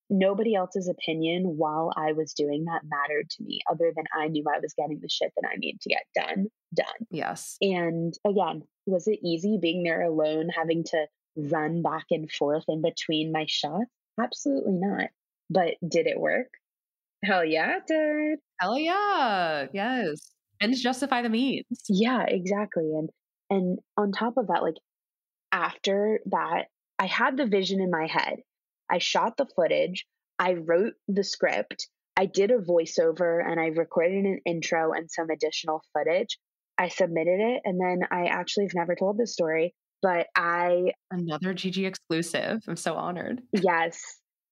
nobody else's opinion while I was doing that mattered to me, other than I knew I was getting the shit that I needed to get done, done. Yes. And again, was it easy being there alone, having to run back and forth in between my shots? Absolutely not. But did it work? Hell yeah, it did. Hell yeah. Yes. And justify the means. Yeah, exactly. And and on top of that, like after that, I had the vision in my head I shot the footage, I wrote the script, I did a voiceover, and I recorded an intro and some additional footage. I submitted it, and then I actually have never told this story, but I. Another Gigi exclusive. I'm so honored. Yes.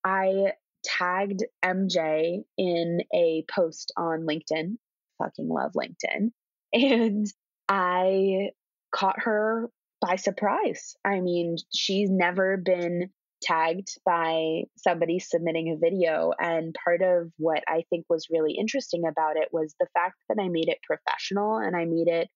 I tagged MJ in a post on LinkedIn. Fucking love LinkedIn. And I caught her by surprise. I mean, she's never been tagged by somebody submitting a video. And part of what I think was really interesting about it was the fact that I made it professional and I made it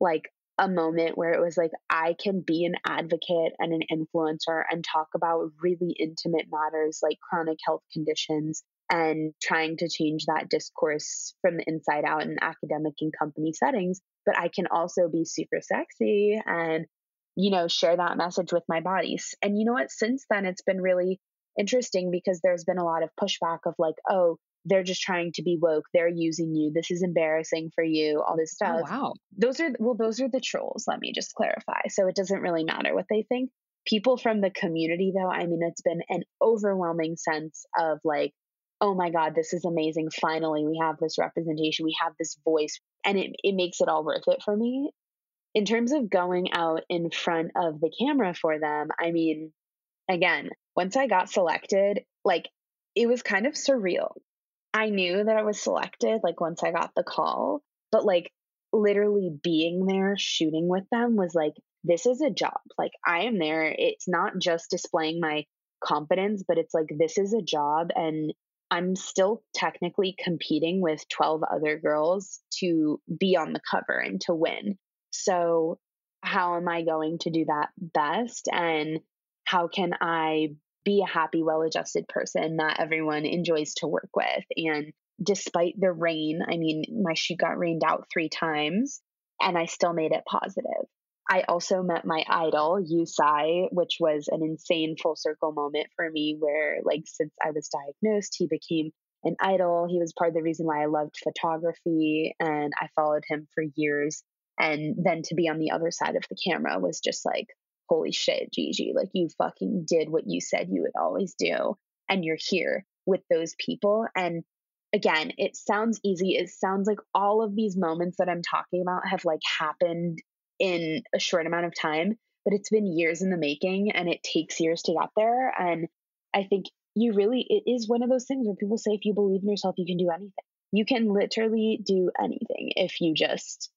like a moment where it was like I can be an advocate and an influencer and talk about really intimate matters like chronic health conditions and trying to change that discourse from the inside out in academic and company settings. But I can also be super sexy and you know, share that message with my bodies. And you know what? Since then, it's been really interesting because there's been a lot of pushback of like, oh, they're just trying to be woke. They're using you. This is embarrassing for you. All this oh, stuff. Oh, wow. Those are well, those are the trolls. Let me just clarify. So it doesn't really matter what they think. People from the community, though, I mean, it's been an overwhelming sense of like, oh my God, this is amazing. Finally, we have this representation. We have this voice, and it it makes it all worth it for me in terms of going out in front of the camera for them, I mean, again, once I got selected, like it was kind of surreal. I knew that I was selected like once I got the call, but like literally being there shooting with them was like this is a job. Like I am there. It's not just displaying my competence, but it's like this is a job and I'm still technically competing with 12 other girls to be on the cover and to win. So, how am I going to do that best? And how can I be a happy, well adjusted person that everyone enjoys to work with? And despite the rain, I mean, my shoot got rained out three times and I still made it positive. I also met my idol, Yu Tsai, which was an insane full circle moment for me where, like, since I was diagnosed, he became an idol. He was part of the reason why I loved photography and I followed him for years and then to be on the other side of the camera was just like, holy shit, Gigi, like you fucking did what you said you would always do. And you're here with those people. And again, it sounds easy. It sounds like all of these moments that I'm talking about have like happened in a short amount of time, but it's been years in the making and it takes years to get there. And I think you really, it is one of those things where people say if you believe in yourself, you can do anything. You can literally do anything if you just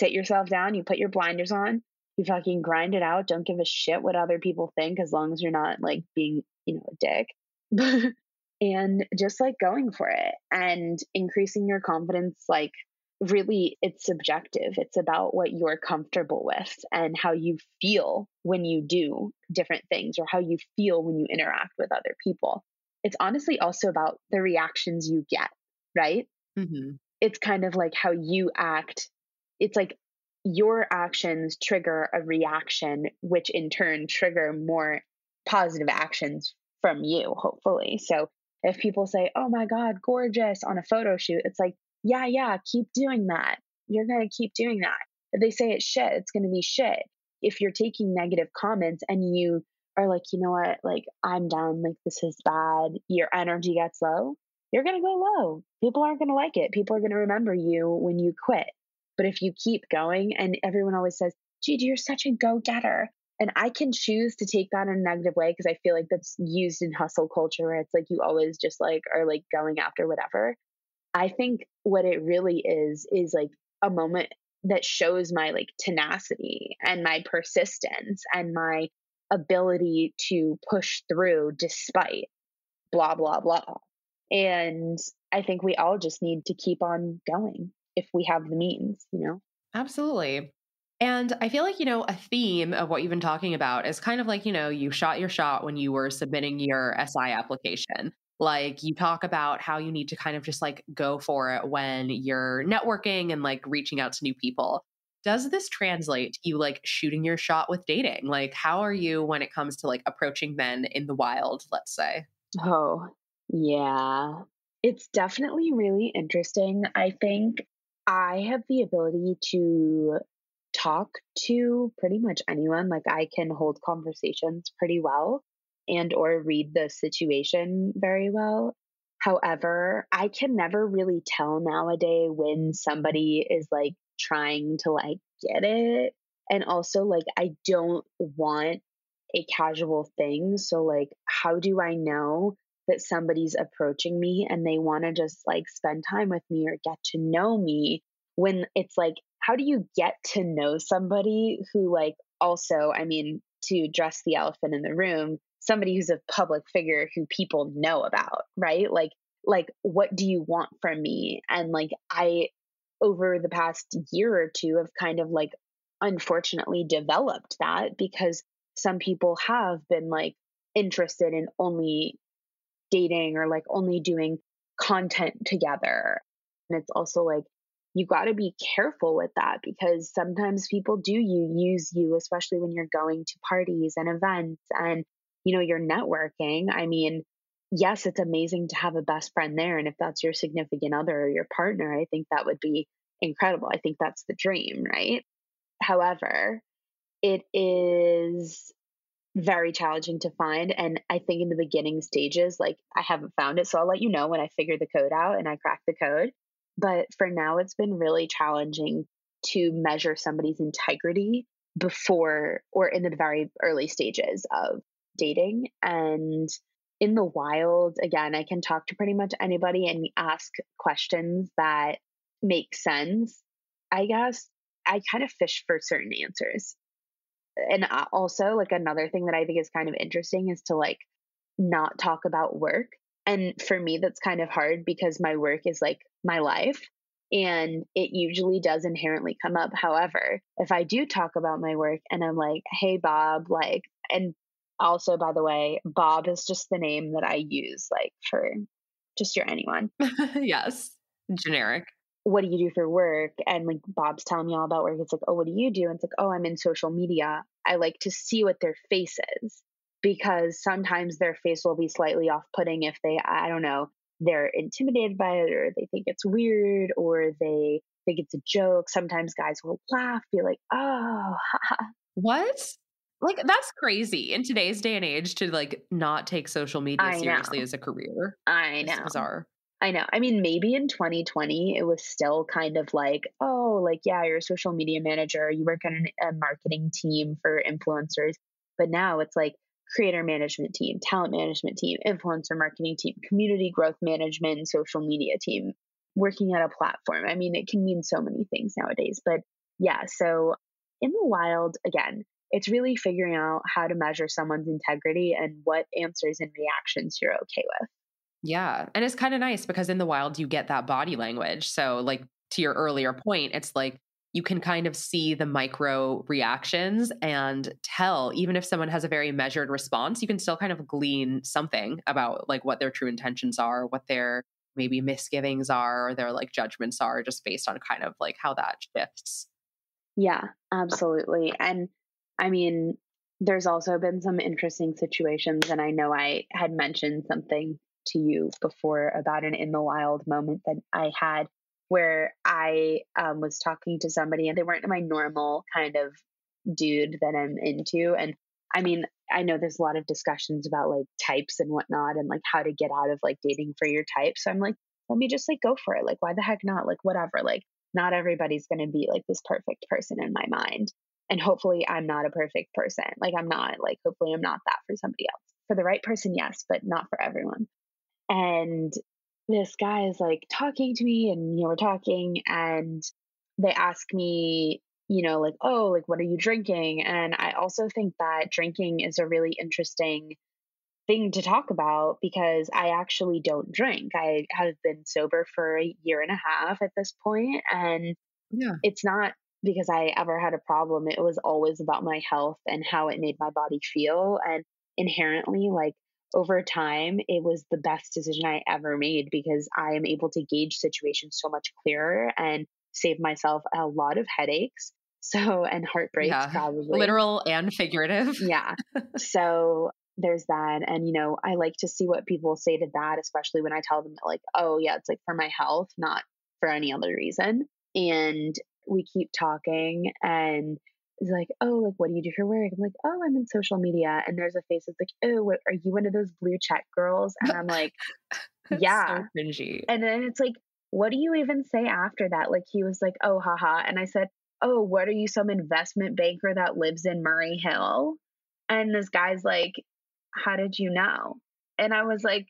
sit yourself down, you put your blinders on, you fucking grind it out. Don't give a shit what other people think as long as you're not like being, you know, a dick. and just like going for it and increasing your confidence like really it's subjective. It's about what you're comfortable with and how you feel when you do different things or how you feel when you interact with other people. It's honestly also about the reactions you get, right? Mm-hmm. It's kind of like how you act. It's like your actions trigger a reaction, which in turn trigger more positive actions from you, hopefully. So if people say, oh my God, gorgeous on a photo shoot, it's like, yeah, yeah, keep doing that. You're going to keep doing that. If they say it's shit, it's going to be shit. If you're taking negative comments and you are like, you know what, like, I'm done, like, this is bad, your energy gets low, you're going to go low. People aren't going to like it. People are going to remember you when you quit. But if you keep going, and everyone always says, Gigi, you're such a go getter. And I can choose to take that in a negative way because I feel like that's used in hustle culture where it's like you always just like are like going after whatever. I think what it really is is like a moment that shows my like tenacity and my persistence and my ability to push through despite blah blah blah. And I think we all just need to keep on going if we have the means, you know. Absolutely. And I feel like, you know, a theme of what you've been talking about is kind of like, you know, you shot your shot when you were submitting your SI application. Like you talk about how you need to kind of just like go for it when you're networking and like reaching out to new people. Does this translate to you like shooting your shot with dating? Like, how are you when it comes to like approaching men in the wild, let's say? Oh, yeah. It's definitely really interesting. I think I have the ability to talk to pretty much anyone like i can hold conversations pretty well and or read the situation very well. However i can never really tell nowadays when somebody is like trying to like get it. And also like i don't want a casual thing so like how do i know that somebody's approaching me and they want to just like spend time with me or get to know me when it's like how do you get to know somebody who like also i mean to address the elephant in the room somebody who's a public figure who people know about right? Like like what do you want from me? And like i over the past year or two have kind of like unfortunately developed that because some people have been like interested in only dating or like only doing content together. And it's also like you got to be careful with that because sometimes people do you use you especially when you're going to parties and events and you know you're networking. I mean yes it's amazing to have a best friend there and if that's your significant other or your partner i think that would be incredible. I think that's the dream right? However it is very challenging to find and i think in the beginning stages like i haven't found it so i'll let you know when i figure the code out and i crack the code but for now, it's been really challenging to measure somebody's integrity before or in the very early stages of dating. And in the wild, again, I can talk to pretty much anybody and ask questions that make sense. I guess I kind of fish for certain answers. And also, like, another thing that I think is kind of interesting is to like not talk about work. And for me, that's kind of hard because my work is like my life and it usually does inherently come up. However, if I do talk about my work and I'm like, hey, Bob, like, and also, by the way, Bob is just the name that I use, like, for just your anyone. yes, generic. What do you do for work? And like, Bob's telling me all about work. It's like, oh, what do you do? And it's like, oh, I'm in social media. I like to see what their face is because sometimes their face will be slightly off putting if they, I don't know, they're intimidated by it or they think it's weird or they think it's a joke. Sometimes guys will laugh, be like, oh, what? Like that's crazy in today's day and age to like not take social media seriously as a career. I know. It's bizarre. I know. I mean, maybe in 2020, it was still kind of like, oh, like, yeah, you're a social media manager, you work on a marketing team for influencers. But now it's like, creator management team, talent management team, influencer marketing team, community growth management, social media team, working at a platform. I mean, it can mean so many things nowadays. But yeah, so in the wild, again, it's really figuring out how to measure someone's integrity and what answers and reactions you're okay with. Yeah. And it's kind of nice because in the wild, you get that body language. So, like, to your earlier point, it's like you can kind of see the micro reactions and tell even if someone has a very measured response you can still kind of glean something about like what their true intentions are what their maybe misgivings are or their like judgments are just based on kind of like how that shifts yeah absolutely and i mean there's also been some interesting situations and i know i had mentioned something to you before about an in the wild moment that i had where I um, was talking to somebody and they weren't my normal kind of dude that I'm into. And I mean, I know there's a lot of discussions about like types and whatnot and like how to get out of like dating for your type. So I'm like, let me just like go for it. Like, why the heck not? Like, whatever. Like, not everybody's going to be like this perfect person in my mind. And hopefully, I'm not a perfect person. Like, I'm not, like, hopefully, I'm not that for somebody else. For the right person, yes, but not for everyone. And this guy is like talking to me and you know we're talking and they ask me you know like oh like what are you drinking? And i also think that drinking is a really interesting thing to talk about because i actually don't drink. I have been sober for a year and a half at this point and yeah. it's not because i ever had a problem. It was always about my health and how it made my body feel and inherently like over time, it was the best decision I ever made because I am able to gauge situations so much clearer and save myself a lot of headaches. So, and heartbreaks, yeah, probably. Literal and figurative. yeah. So, there's that. And, you know, I like to see what people say to that, especially when I tell them, that, like, oh, yeah, it's like for my health, not for any other reason. And we keep talking. And is like, oh, like, what do you do for work? I'm like, oh, I'm in social media. And there's a face that's like, oh, what, are you one of those blue check girls? And I'm like, yeah. So cringy. And then it's like, what do you even say after that? Like, he was like, oh, haha. And I said, oh, what are you, some investment banker that lives in Murray Hill? And this guy's like, how did you know? And I was like,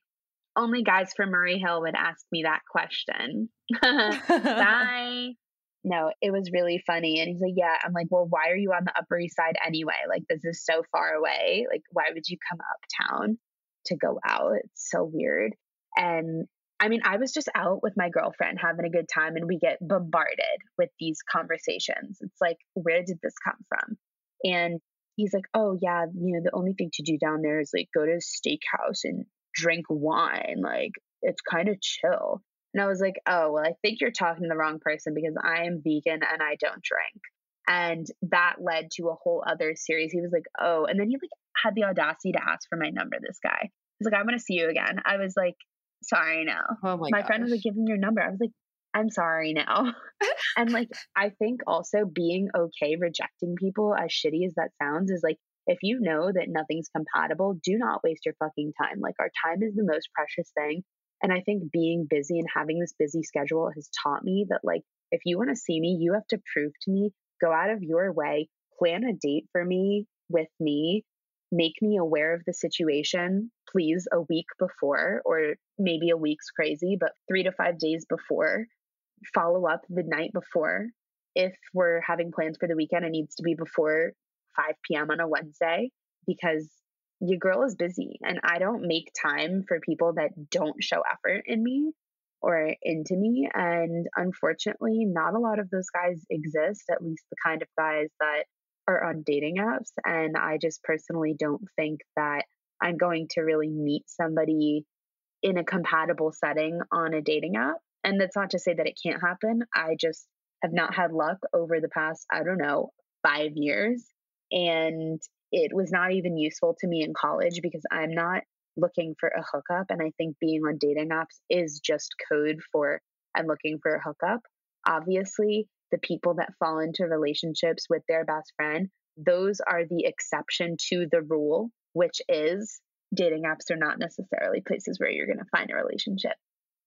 only guys from Murray Hill would ask me that question. Bye no, it was really funny. And he's like, Yeah. I'm like, Well, why are you on the Upper East Side anyway? Like, this is so far away. Like, why would you come uptown to go out? It's so weird. And I mean, I was just out with my girlfriend having a good time, and we get bombarded with these conversations. It's like, where did this come from? And he's like, Oh, yeah, you know, the only thing to do down there is like go to a steakhouse and drink wine. Like, it's kind of chill. And I was like, oh, well, I think you're talking to the wrong person because I am vegan and I don't drink. And that led to a whole other series. He was like, oh, and then he like had the audacity to ask for my number. This guy. He's like, I want to see you again. I was like, sorry, no. Oh my, my friend was like, give him your number. I was like, I'm sorry now. and like, I think also being okay rejecting people, as shitty as that sounds, is like, if you know that nothing's compatible, do not waste your fucking time. Like, our time is the most precious thing. And I think being busy and having this busy schedule has taught me that, like, if you want to see me, you have to prove to me, go out of your way, plan a date for me with me, make me aware of the situation, please, a week before, or maybe a week's crazy, but three to five days before. Follow up the night before. If we're having plans for the weekend, it needs to be before 5 p.m. on a Wednesday because your girl is busy and I don't make time for people that don't show effort in me or into me. And unfortunately, not a lot of those guys exist, at least the kind of guys that are on dating apps. And I just personally don't think that I'm going to really meet somebody in a compatible setting on a dating app. And that's not to say that it can't happen. I just have not had luck over the past, I don't know, five years. And it was not even useful to me in college because I'm not looking for a hookup. And I think being on dating apps is just code for I'm looking for a hookup. Obviously, the people that fall into relationships with their best friend, those are the exception to the rule, which is dating apps are not necessarily places where you're going to find a relationship.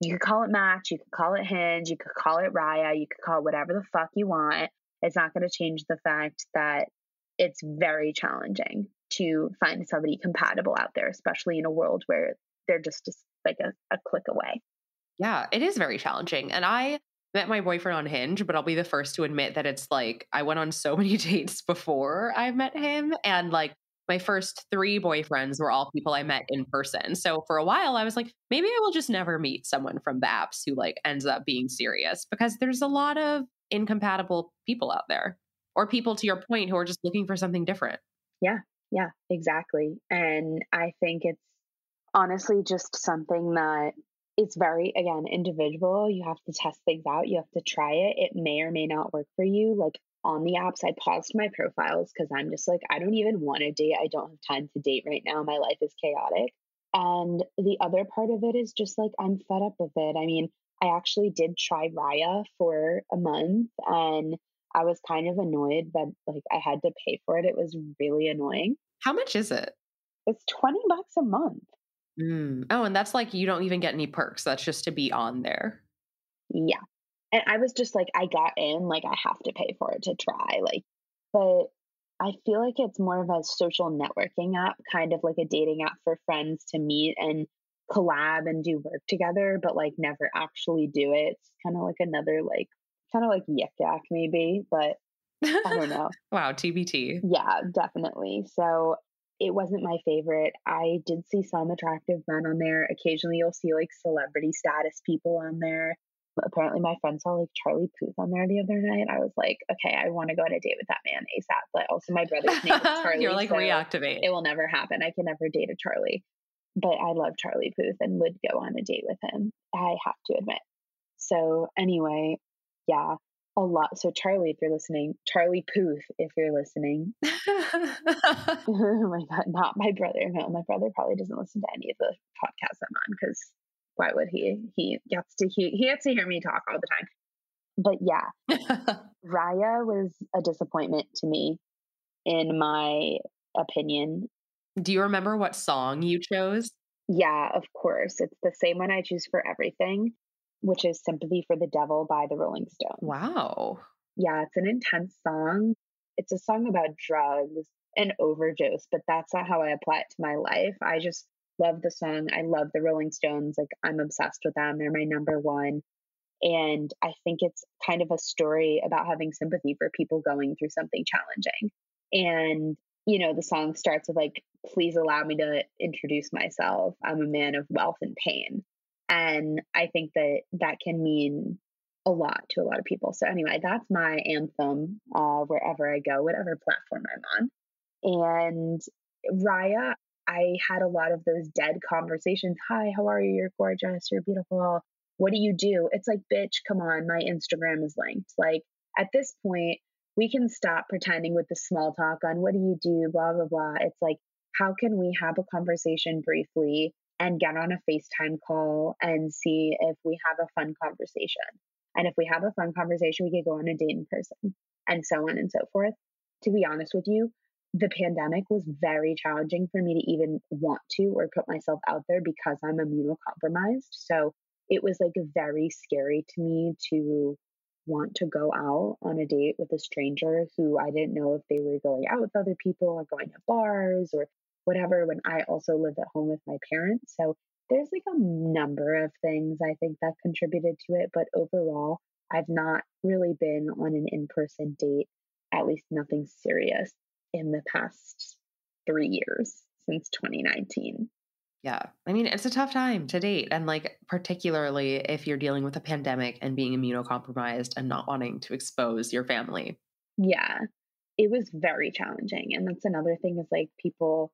You could call it Match, you could call it Hinge, you could call it Raya, you could call it whatever the fuck you want. It's not going to change the fact that it's very challenging to find somebody compatible out there, especially in a world where they're just, just like a, a click away. Yeah, it is very challenging. And I met my boyfriend on Hinge, but I'll be the first to admit that it's like I went on so many dates before I met him. And like my first three boyfriends were all people I met in person. So for a while, I was like, maybe I will just never meet someone from the apps who like ends up being serious because there's a lot of incompatible people out there or people to your point who are just looking for something different. Yeah, yeah, exactly. And I think it's honestly just something that it's very again individual you have to test things out you have to try it it may or may not work for you like on the apps i paused my profiles because i'm just like i don't even want to date i don't have time to date right now my life is chaotic and the other part of it is just like i'm fed up with it i mean i actually did try raya for a month and i was kind of annoyed that like i had to pay for it it was really annoying how much is it it's 20 bucks a month Mm. Oh, and that's like you don't even get any perks. That's just to be on there. Yeah. And I was just like, I got in, like, I have to pay for it to try. Like, but I feel like it's more of a social networking app, kind of like a dating app for friends to meet and collab and do work together, but like never actually do it. It's kind of like another, like, kind of like Yik Yak maybe, but I don't know. wow, TBT. Yeah, definitely. So it wasn't my favorite. I did see some attractive men on there. Occasionally, you'll see like celebrity status people on there. Apparently, my friend saw like Charlie Puth on there the other night. I was like, okay, I want to go on a date with that man ASAP. But also, my brother's name is Charlie. You're like, so reactivate. It will never happen. I can never date a Charlie. But I love Charlie Puth and would go on a date with him. I have to admit. So, anyway, yeah, a lot. So, Charlie, if you're listening, Charlie Puth, if you're listening. oh my God, not my brother. No, my brother probably doesn't listen to any of the podcasts I'm on because why would he? He gets to he, he gets to hear me talk all the time. But yeah, Raya was a disappointment to me, in my opinion. Do you remember what song you chose? Yeah, of course. It's the same one I choose for everything which is Sympathy for the Devil by the Rolling Stones. Wow. Yeah, it's an intense song. It's a song about drugs and overdose, but that's not how I apply it to my life. I just love the song. I love the Rolling Stones. Like, I'm obsessed with them. They're my number one. And I think it's kind of a story about having sympathy for people going through something challenging. And, you know, the song starts with, like, please allow me to introduce myself. I'm a man of wealth and pain. And I think that that can mean a lot to a lot of people. So, anyway, that's my anthem uh, wherever I go, whatever platform I'm on. And Raya, I had a lot of those dead conversations. Hi, how are you? You're gorgeous. You're beautiful. What do you do? It's like, bitch, come on. My Instagram is linked. Like, at this point, we can stop pretending with the small talk on what do you do, blah, blah, blah. It's like, how can we have a conversation briefly and get on a FaceTime call and see if we have a fun conversation. And if we have a fun conversation, we could go on a date in person and so on and so forth. To be honest with you, the pandemic was very challenging for me to even want to or put myself out there because I'm immunocompromised. So it was like very scary to me to want to go out on a date with a stranger who I didn't know if they were going out with other people or going to bars or whatever when I also lived at home with my parents. So there's like a number of things I think that contributed to it. But overall, I've not really been on an in person date, at least nothing serious, in the past three years since 2019. Yeah. I mean, it's a tough time to date. And like, particularly if you're dealing with a pandemic and being immunocompromised and not wanting to expose your family. Yeah. It was very challenging. And that's another thing is like people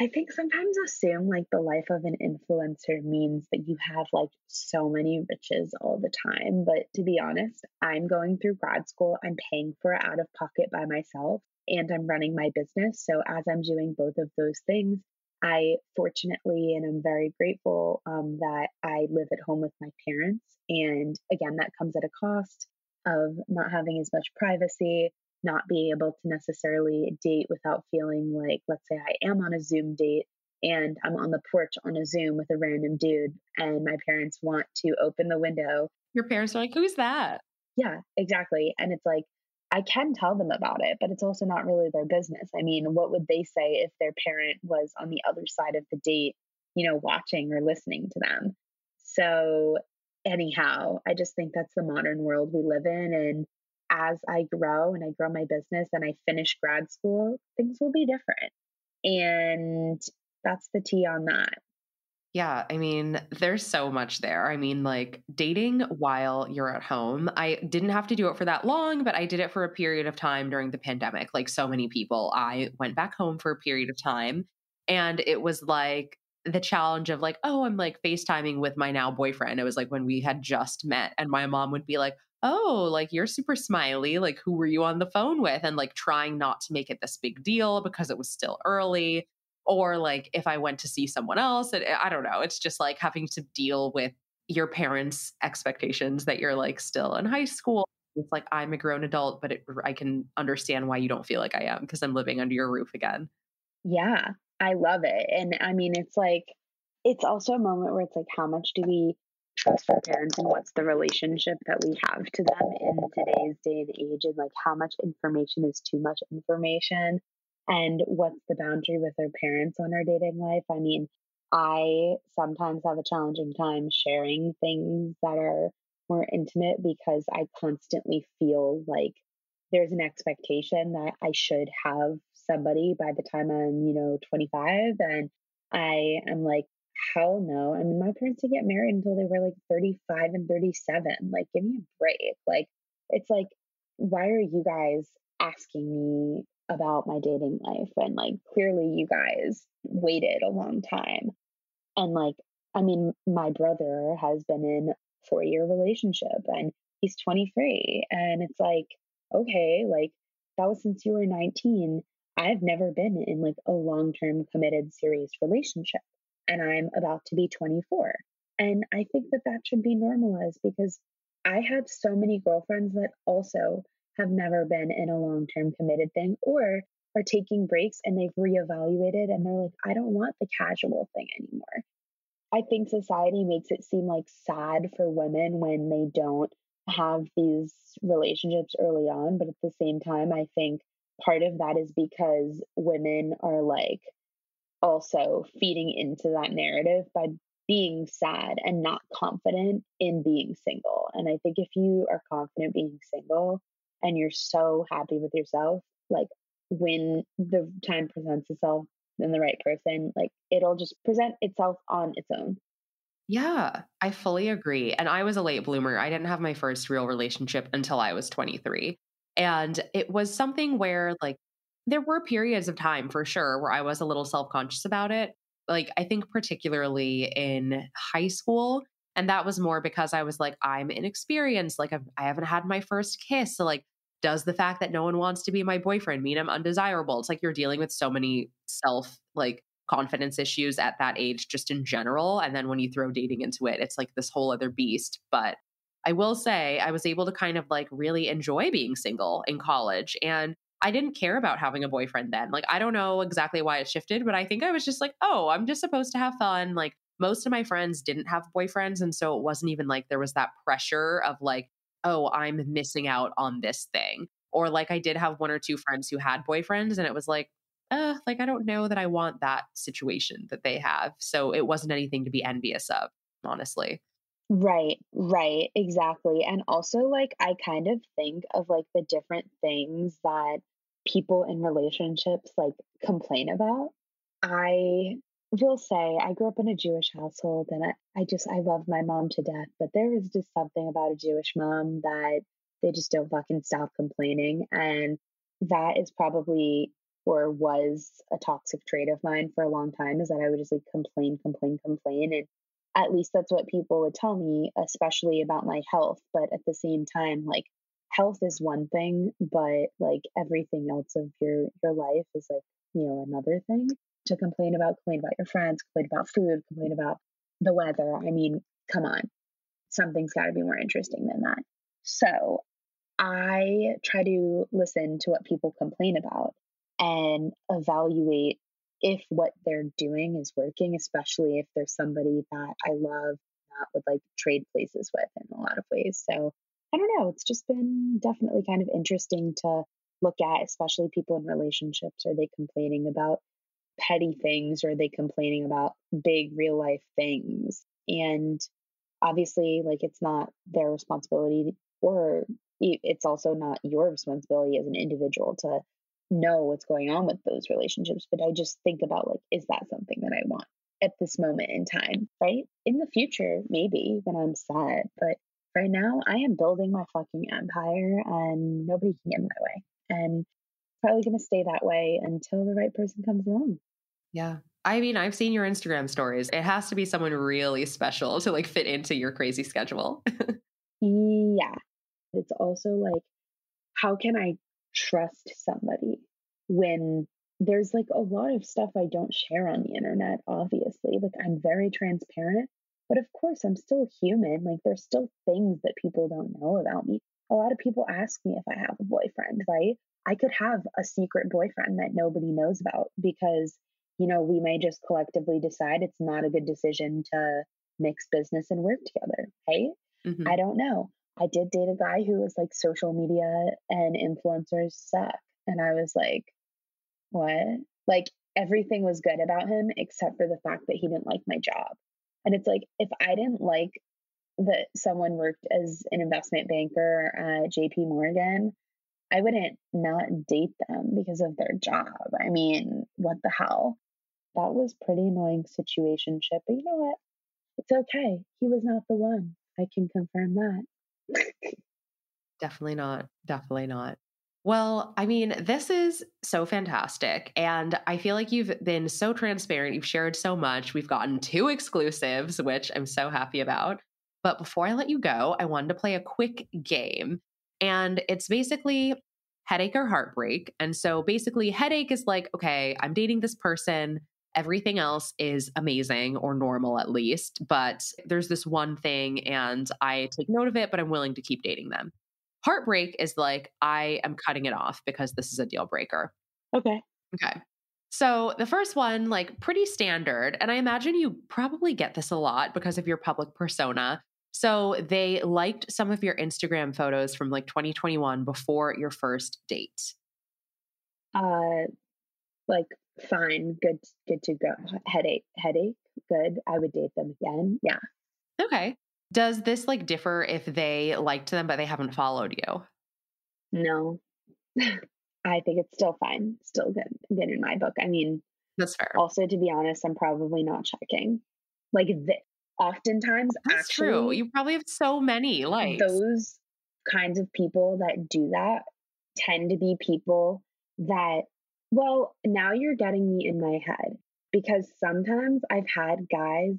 I think sometimes assume like the life of an influencer means that you have like so many riches all the time. But to be honest, I'm going through grad school, I'm paying for it out of pocket by myself, and I'm running my business. So as I'm doing both of those things, I fortunately and I'm very grateful um, that I live at home with my parents. And again, that comes at a cost of not having as much privacy, not being able to necessarily date without feeling like, let's say I am on a Zoom date and I'm on the porch on a Zoom with a random dude, and my parents want to open the window. Your parents are like, Who's that? Yeah, exactly. And it's like, I can tell them about it, but it's also not really their business. I mean, what would they say if their parent was on the other side of the date, you know, watching or listening to them? So, anyhow, I just think that's the modern world we live in. And as I grow and I grow my business and I finish grad school, things will be different. And that's the tea on that. Yeah, I mean, there's so much there. I mean, like dating while you're at home. I didn't have to do it for that long, but I did it for a period of time during the pandemic. Like so many people, I went back home for a period of time. And it was like the challenge of like, oh, I'm like FaceTiming with my now boyfriend. It was like when we had just met, and my mom would be like, oh, like you're super smiley. Like, who were you on the phone with? And like trying not to make it this big deal because it was still early or like if I went to see someone else. And I don't know. It's just like having to deal with your parents' expectations that you're like still in high school. It's like I'm a grown adult, but it, I can understand why you don't feel like I am because I'm living under your roof again. Yeah, I love it. And I mean, it's like, it's also a moment where it's like, how much do we trust our parents and what's the relationship that we have to them in today's day and age? And like, how much information is too much information? and what's the boundary with our parents on our dating life. I mean, I sometimes have a challenging time sharing things that are more intimate because I constantly feel like there's an expectation that I should have somebody by the time I'm, you know, 25. And I am like, hell no. I mean, my parents didn't get married until they were like 35 and 37. Like, give me a break. Like, it's like, why are you guys asking me about my dating life and like clearly you guys waited a long time and like i mean my brother has been in four year relationship and he's 23 and it's like okay like that was since you were 19 i've never been in like a long term committed serious relationship and i'm about to be 24 and i think that that should be normalized because i have so many girlfriends that also have never been in a long term committed thing or are taking breaks and they've reevaluated and they're like, I don't want the casual thing anymore. I think society makes it seem like sad for women when they don't have these relationships early on. But at the same time, I think part of that is because women are like also feeding into that narrative by being sad and not confident in being single. And I think if you are confident being single, and you're so happy with yourself, like when the time presents itself and the right person, like it'll just present itself on its own. Yeah, I fully agree. And I was a late bloomer. I didn't have my first real relationship until I was 23. And it was something where, like, there were periods of time for sure where I was a little self conscious about it. Like, I think particularly in high school. And that was more because I was like, I'm inexperienced. Like, I've, I haven't had my first kiss. So, like, does the fact that no one wants to be my boyfriend mean I'm undesirable? It's like you're dealing with so many self like confidence issues at that age just in general and then when you throw dating into it it's like this whole other beast but I will say I was able to kind of like really enjoy being single in college and I didn't care about having a boyfriend then. Like I don't know exactly why it shifted, but I think I was just like, "Oh, I'm just supposed to have fun." Like most of my friends didn't have boyfriends and so it wasn't even like there was that pressure of like oh, I'm missing out on this thing. Or like I did have one or two friends who had boyfriends and it was like, uh, like I don't know that I want that situation that they have. So it wasn't anything to be envious of, honestly. Right, right, exactly. And also, like, I kind of think of like the different things that people in relationships like complain about. I will say I grew up in a Jewish household and I, I just I love my mom to death, but there is just something about a Jewish mom that they just don't fucking stop complaining. And that is probably or was a toxic trait of mine for a long time is that I would just like complain, complain, complain. And at least that's what people would tell me, especially about my health. But at the same time, like health is one thing, but like everything else of your your life is like, you know, another thing to complain about, complain about your friends, complain about food, complain about the weather. I mean, come on. Something's got to be more interesting than that. So I try to listen to what people complain about and evaluate if what they're doing is working, especially if there's somebody that I love that would like trade places with in a lot of ways. So I don't know. It's just been definitely kind of interesting to look at, especially people in relationships. Are they complaining about petty things or are they complaining about big real life things and obviously like it's not their responsibility or it's also not your responsibility as an individual to know what's going on with those relationships, but I just think about like, is that something that I want at this moment in time, right? In the future, maybe when I'm sad, but right now I am building my fucking empire and nobody can get in my way. And probably going to stay that way until the right person comes along. Yeah. I mean, I've seen your Instagram stories. It has to be someone really special to like fit into your crazy schedule. yeah. It's also like, how can I trust somebody when there's like a lot of stuff I don't share on the internet, obviously. Like, I'm very transparent, but of course, I'm still human. Like, there's still things that people don't know about me. A lot of people ask me if I have a boyfriend, right? I could have a secret boyfriend that nobody knows about because, you know, we may just collectively decide it's not a good decision to mix business and work together, right? Mm-hmm. I don't know. I did date a guy who was like social media and influencers suck. And I was like, what? Like everything was good about him except for the fact that he didn't like my job. And it's like, if I didn't like that someone worked as an investment banker at JP Morgan, I wouldn't not date them because of their job. I mean, what the hell? That was pretty annoying situation ship, but you know what? It's okay. He was not the one. I can confirm that. Definitely not. Definitely not. Well, I mean, this is so fantastic. And I feel like you've been so transparent. You've shared so much. We've gotten two exclusives, which I'm so happy about. But before I let you go, I wanted to play a quick game. And it's basically headache or heartbreak. And so basically, headache is like, okay, I'm dating this person. Everything else is amazing or normal at least. But there's this one thing, and I take note of it, but I'm willing to keep dating them. Heartbreak is like, I am cutting it off because this is a deal breaker. Okay. Okay. So the first one, like pretty standard. And I imagine you probably get this a lot because of your public persona. So they liked some of your Instagram photos from like 2021 before your first date. Uh like fine, good good to go. Headache, headache, good. I would date them again. Yeah. Okay. Does this like differ if they liked them but they haven't followed you? No. I think it's still fine. Still good good in my book. I mean, that's fair. Also, to be honest, I'm probably not checking. Like this, oftentimes That's actually, true. You probably have so many likes. Those kinds of people that do that tend to be people that well, now you're getting me in my head because sometimes I've had guys,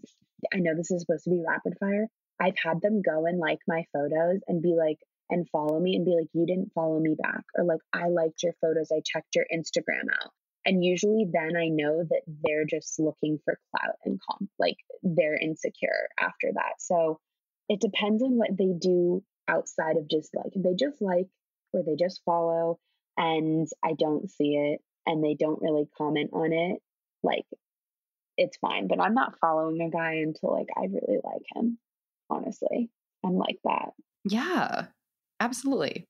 I know this is supposed to be rapid fire. I've had them go and like my photos and be like, and follow me and be like, you didn't follow me back. Or like, I liked your photos. I checked your Instagram out. And usually then I know that they're just looking for clout and comp, like they're insecure after that. So it depends on what they do outside of just like, they just like or they just follow and I don't see it and they don't really comment on it, like it's fine. But I'm not following a guy until like I really like him, honestly. I'm like that. Yeah, absolutely.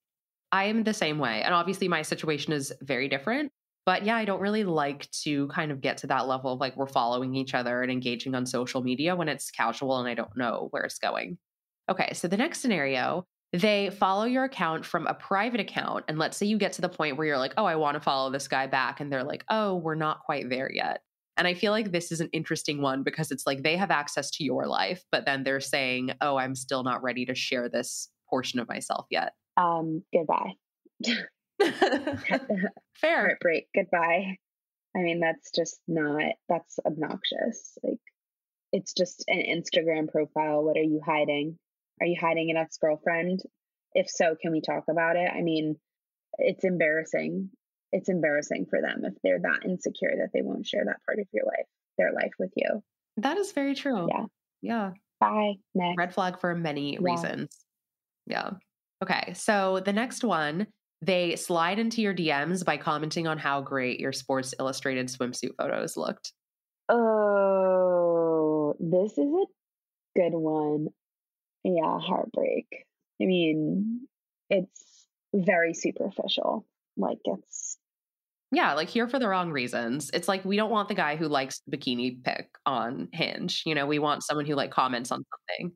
I am the same way. And obviously, my situation is very different. But yeah, I don't really like to kind of get to that level of like we're following each other and engaging on social media when it's casual and I don't know where it's going. Okay, so the next scenario, they follow your account from a private account. And let's say you get to the point where you're like, oh, I want to follow this guy back. And they're like, oh, we're not quite there yet. And I feel like this is an interesting one because it's like they have access to your life, but then they're saying, oh, I'm still not ready to share this portion of myself yet. Um, goodbye. Fair. Heartbreak. Goodbye. I mean, that's just not, that's obnoxious. Like, it's just an Instagram profile. What are you hiding? Are you hiding an ex girlfriend? If so, can we talk about it? I mean, it's embarrassing. It's embarrassing for them if they're that insecure that they won't share that part of your life, their life with you. That is very true. Yeah. Yeah. Bye. Next. Red flag for many yeah. reasons. Yeah. Okay. So the next one they slide into your DMs by commenting on how great your Sports Illustrated swimsuit photos looked. Oh, this is a good one. Yeah, heartbreak. I mean, it's very superficial. Like it's yeah, like here for the wrong reasons. It's like we don't want the guy who likes bikini pic on Hinge. You know, we want someone who like comments on something.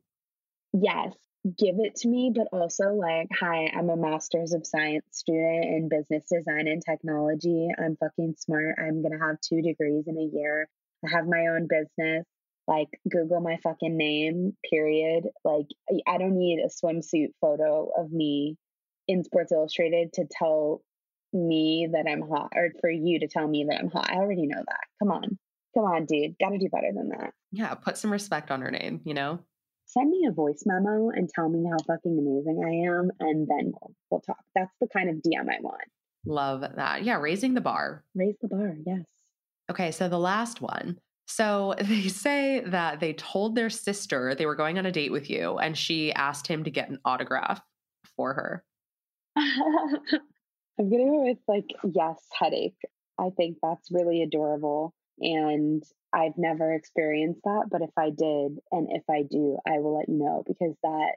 Yes. give it to me, but also like, hi, I'm a master's of science student in business design and technology. I'm fucking smart. I'm going to have two degrees in a year. I have my own business. Like, Google my fucking name, period. Like, I don't need a swimsuit photo of me in Sports Illustrated to tell me that I'm hot or for you to tell me that I'm hot. I already know that. Come on. Come on, dude. Got to do better than that. Yeah, put some respect on her name, you know? Send me a voice memo and tell me how fucking amazing I am, and then we'll, we'll talk. That's the kind of DM I want. Love that. Yeah, raising the bar. Raise the bar, yes. Okay, so the last one. So they say that they told their sister they were going on a date with you, and she asked him to get an autograph for her. I'm gonna go with like yes, headache. I think that's really adorable. And I've never experienced that, but if I did and if I do, I will let you know because that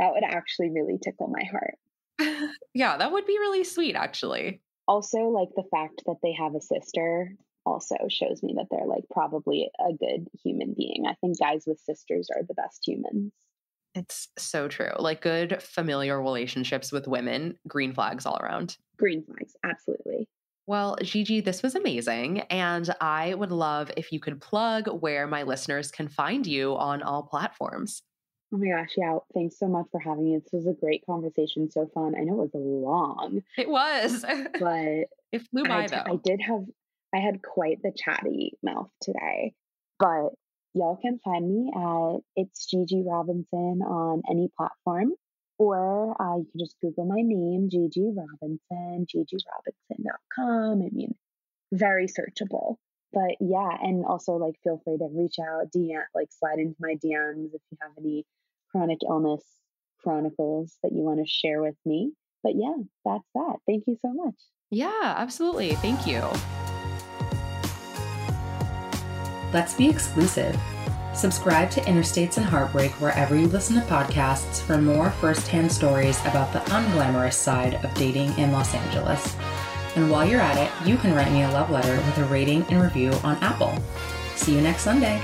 that would actually really tickle my heart. yeah, that would be really sweet actually. Also, like the fact that they have a sister also shows me that they're like probably a good human being. I think guys with sisters are the best humans. It's so true. Like good familiar relationships with women, green flags all around. Green flags, absolutely. Well, Gigi, this was amazing. And I would love if you could plug where my listeners can find you on all platforms. Oh my gosh, yeah. Thanks so much for having me. This was a great conversation. So fun. I know it was long. It was. But it flew by I, though. I did have I had quite the chatty mouth today. But y'all can find me at it's Gigi Robinson on any platform. Or uh, you can just Google my name, Gigi Robinson, gigirobinson.com. I mean, very searchable. But yeah, and also like feel free to reach out, DM, like slide into my DMs if you have any chronic illness chronicles that you want to share with me. But yeah, that's that. Thank you so much. Yeah, absolutely. Thank you. Let's be exclusive. Subscribe to Interstates and Heartbreak wherever you listen to podcasts for more firsthand stories about the unglamorous side of dating in Los Angeles. And while you're at it, you can write me a love letter with a rating and review on Apple. See you next Sunday.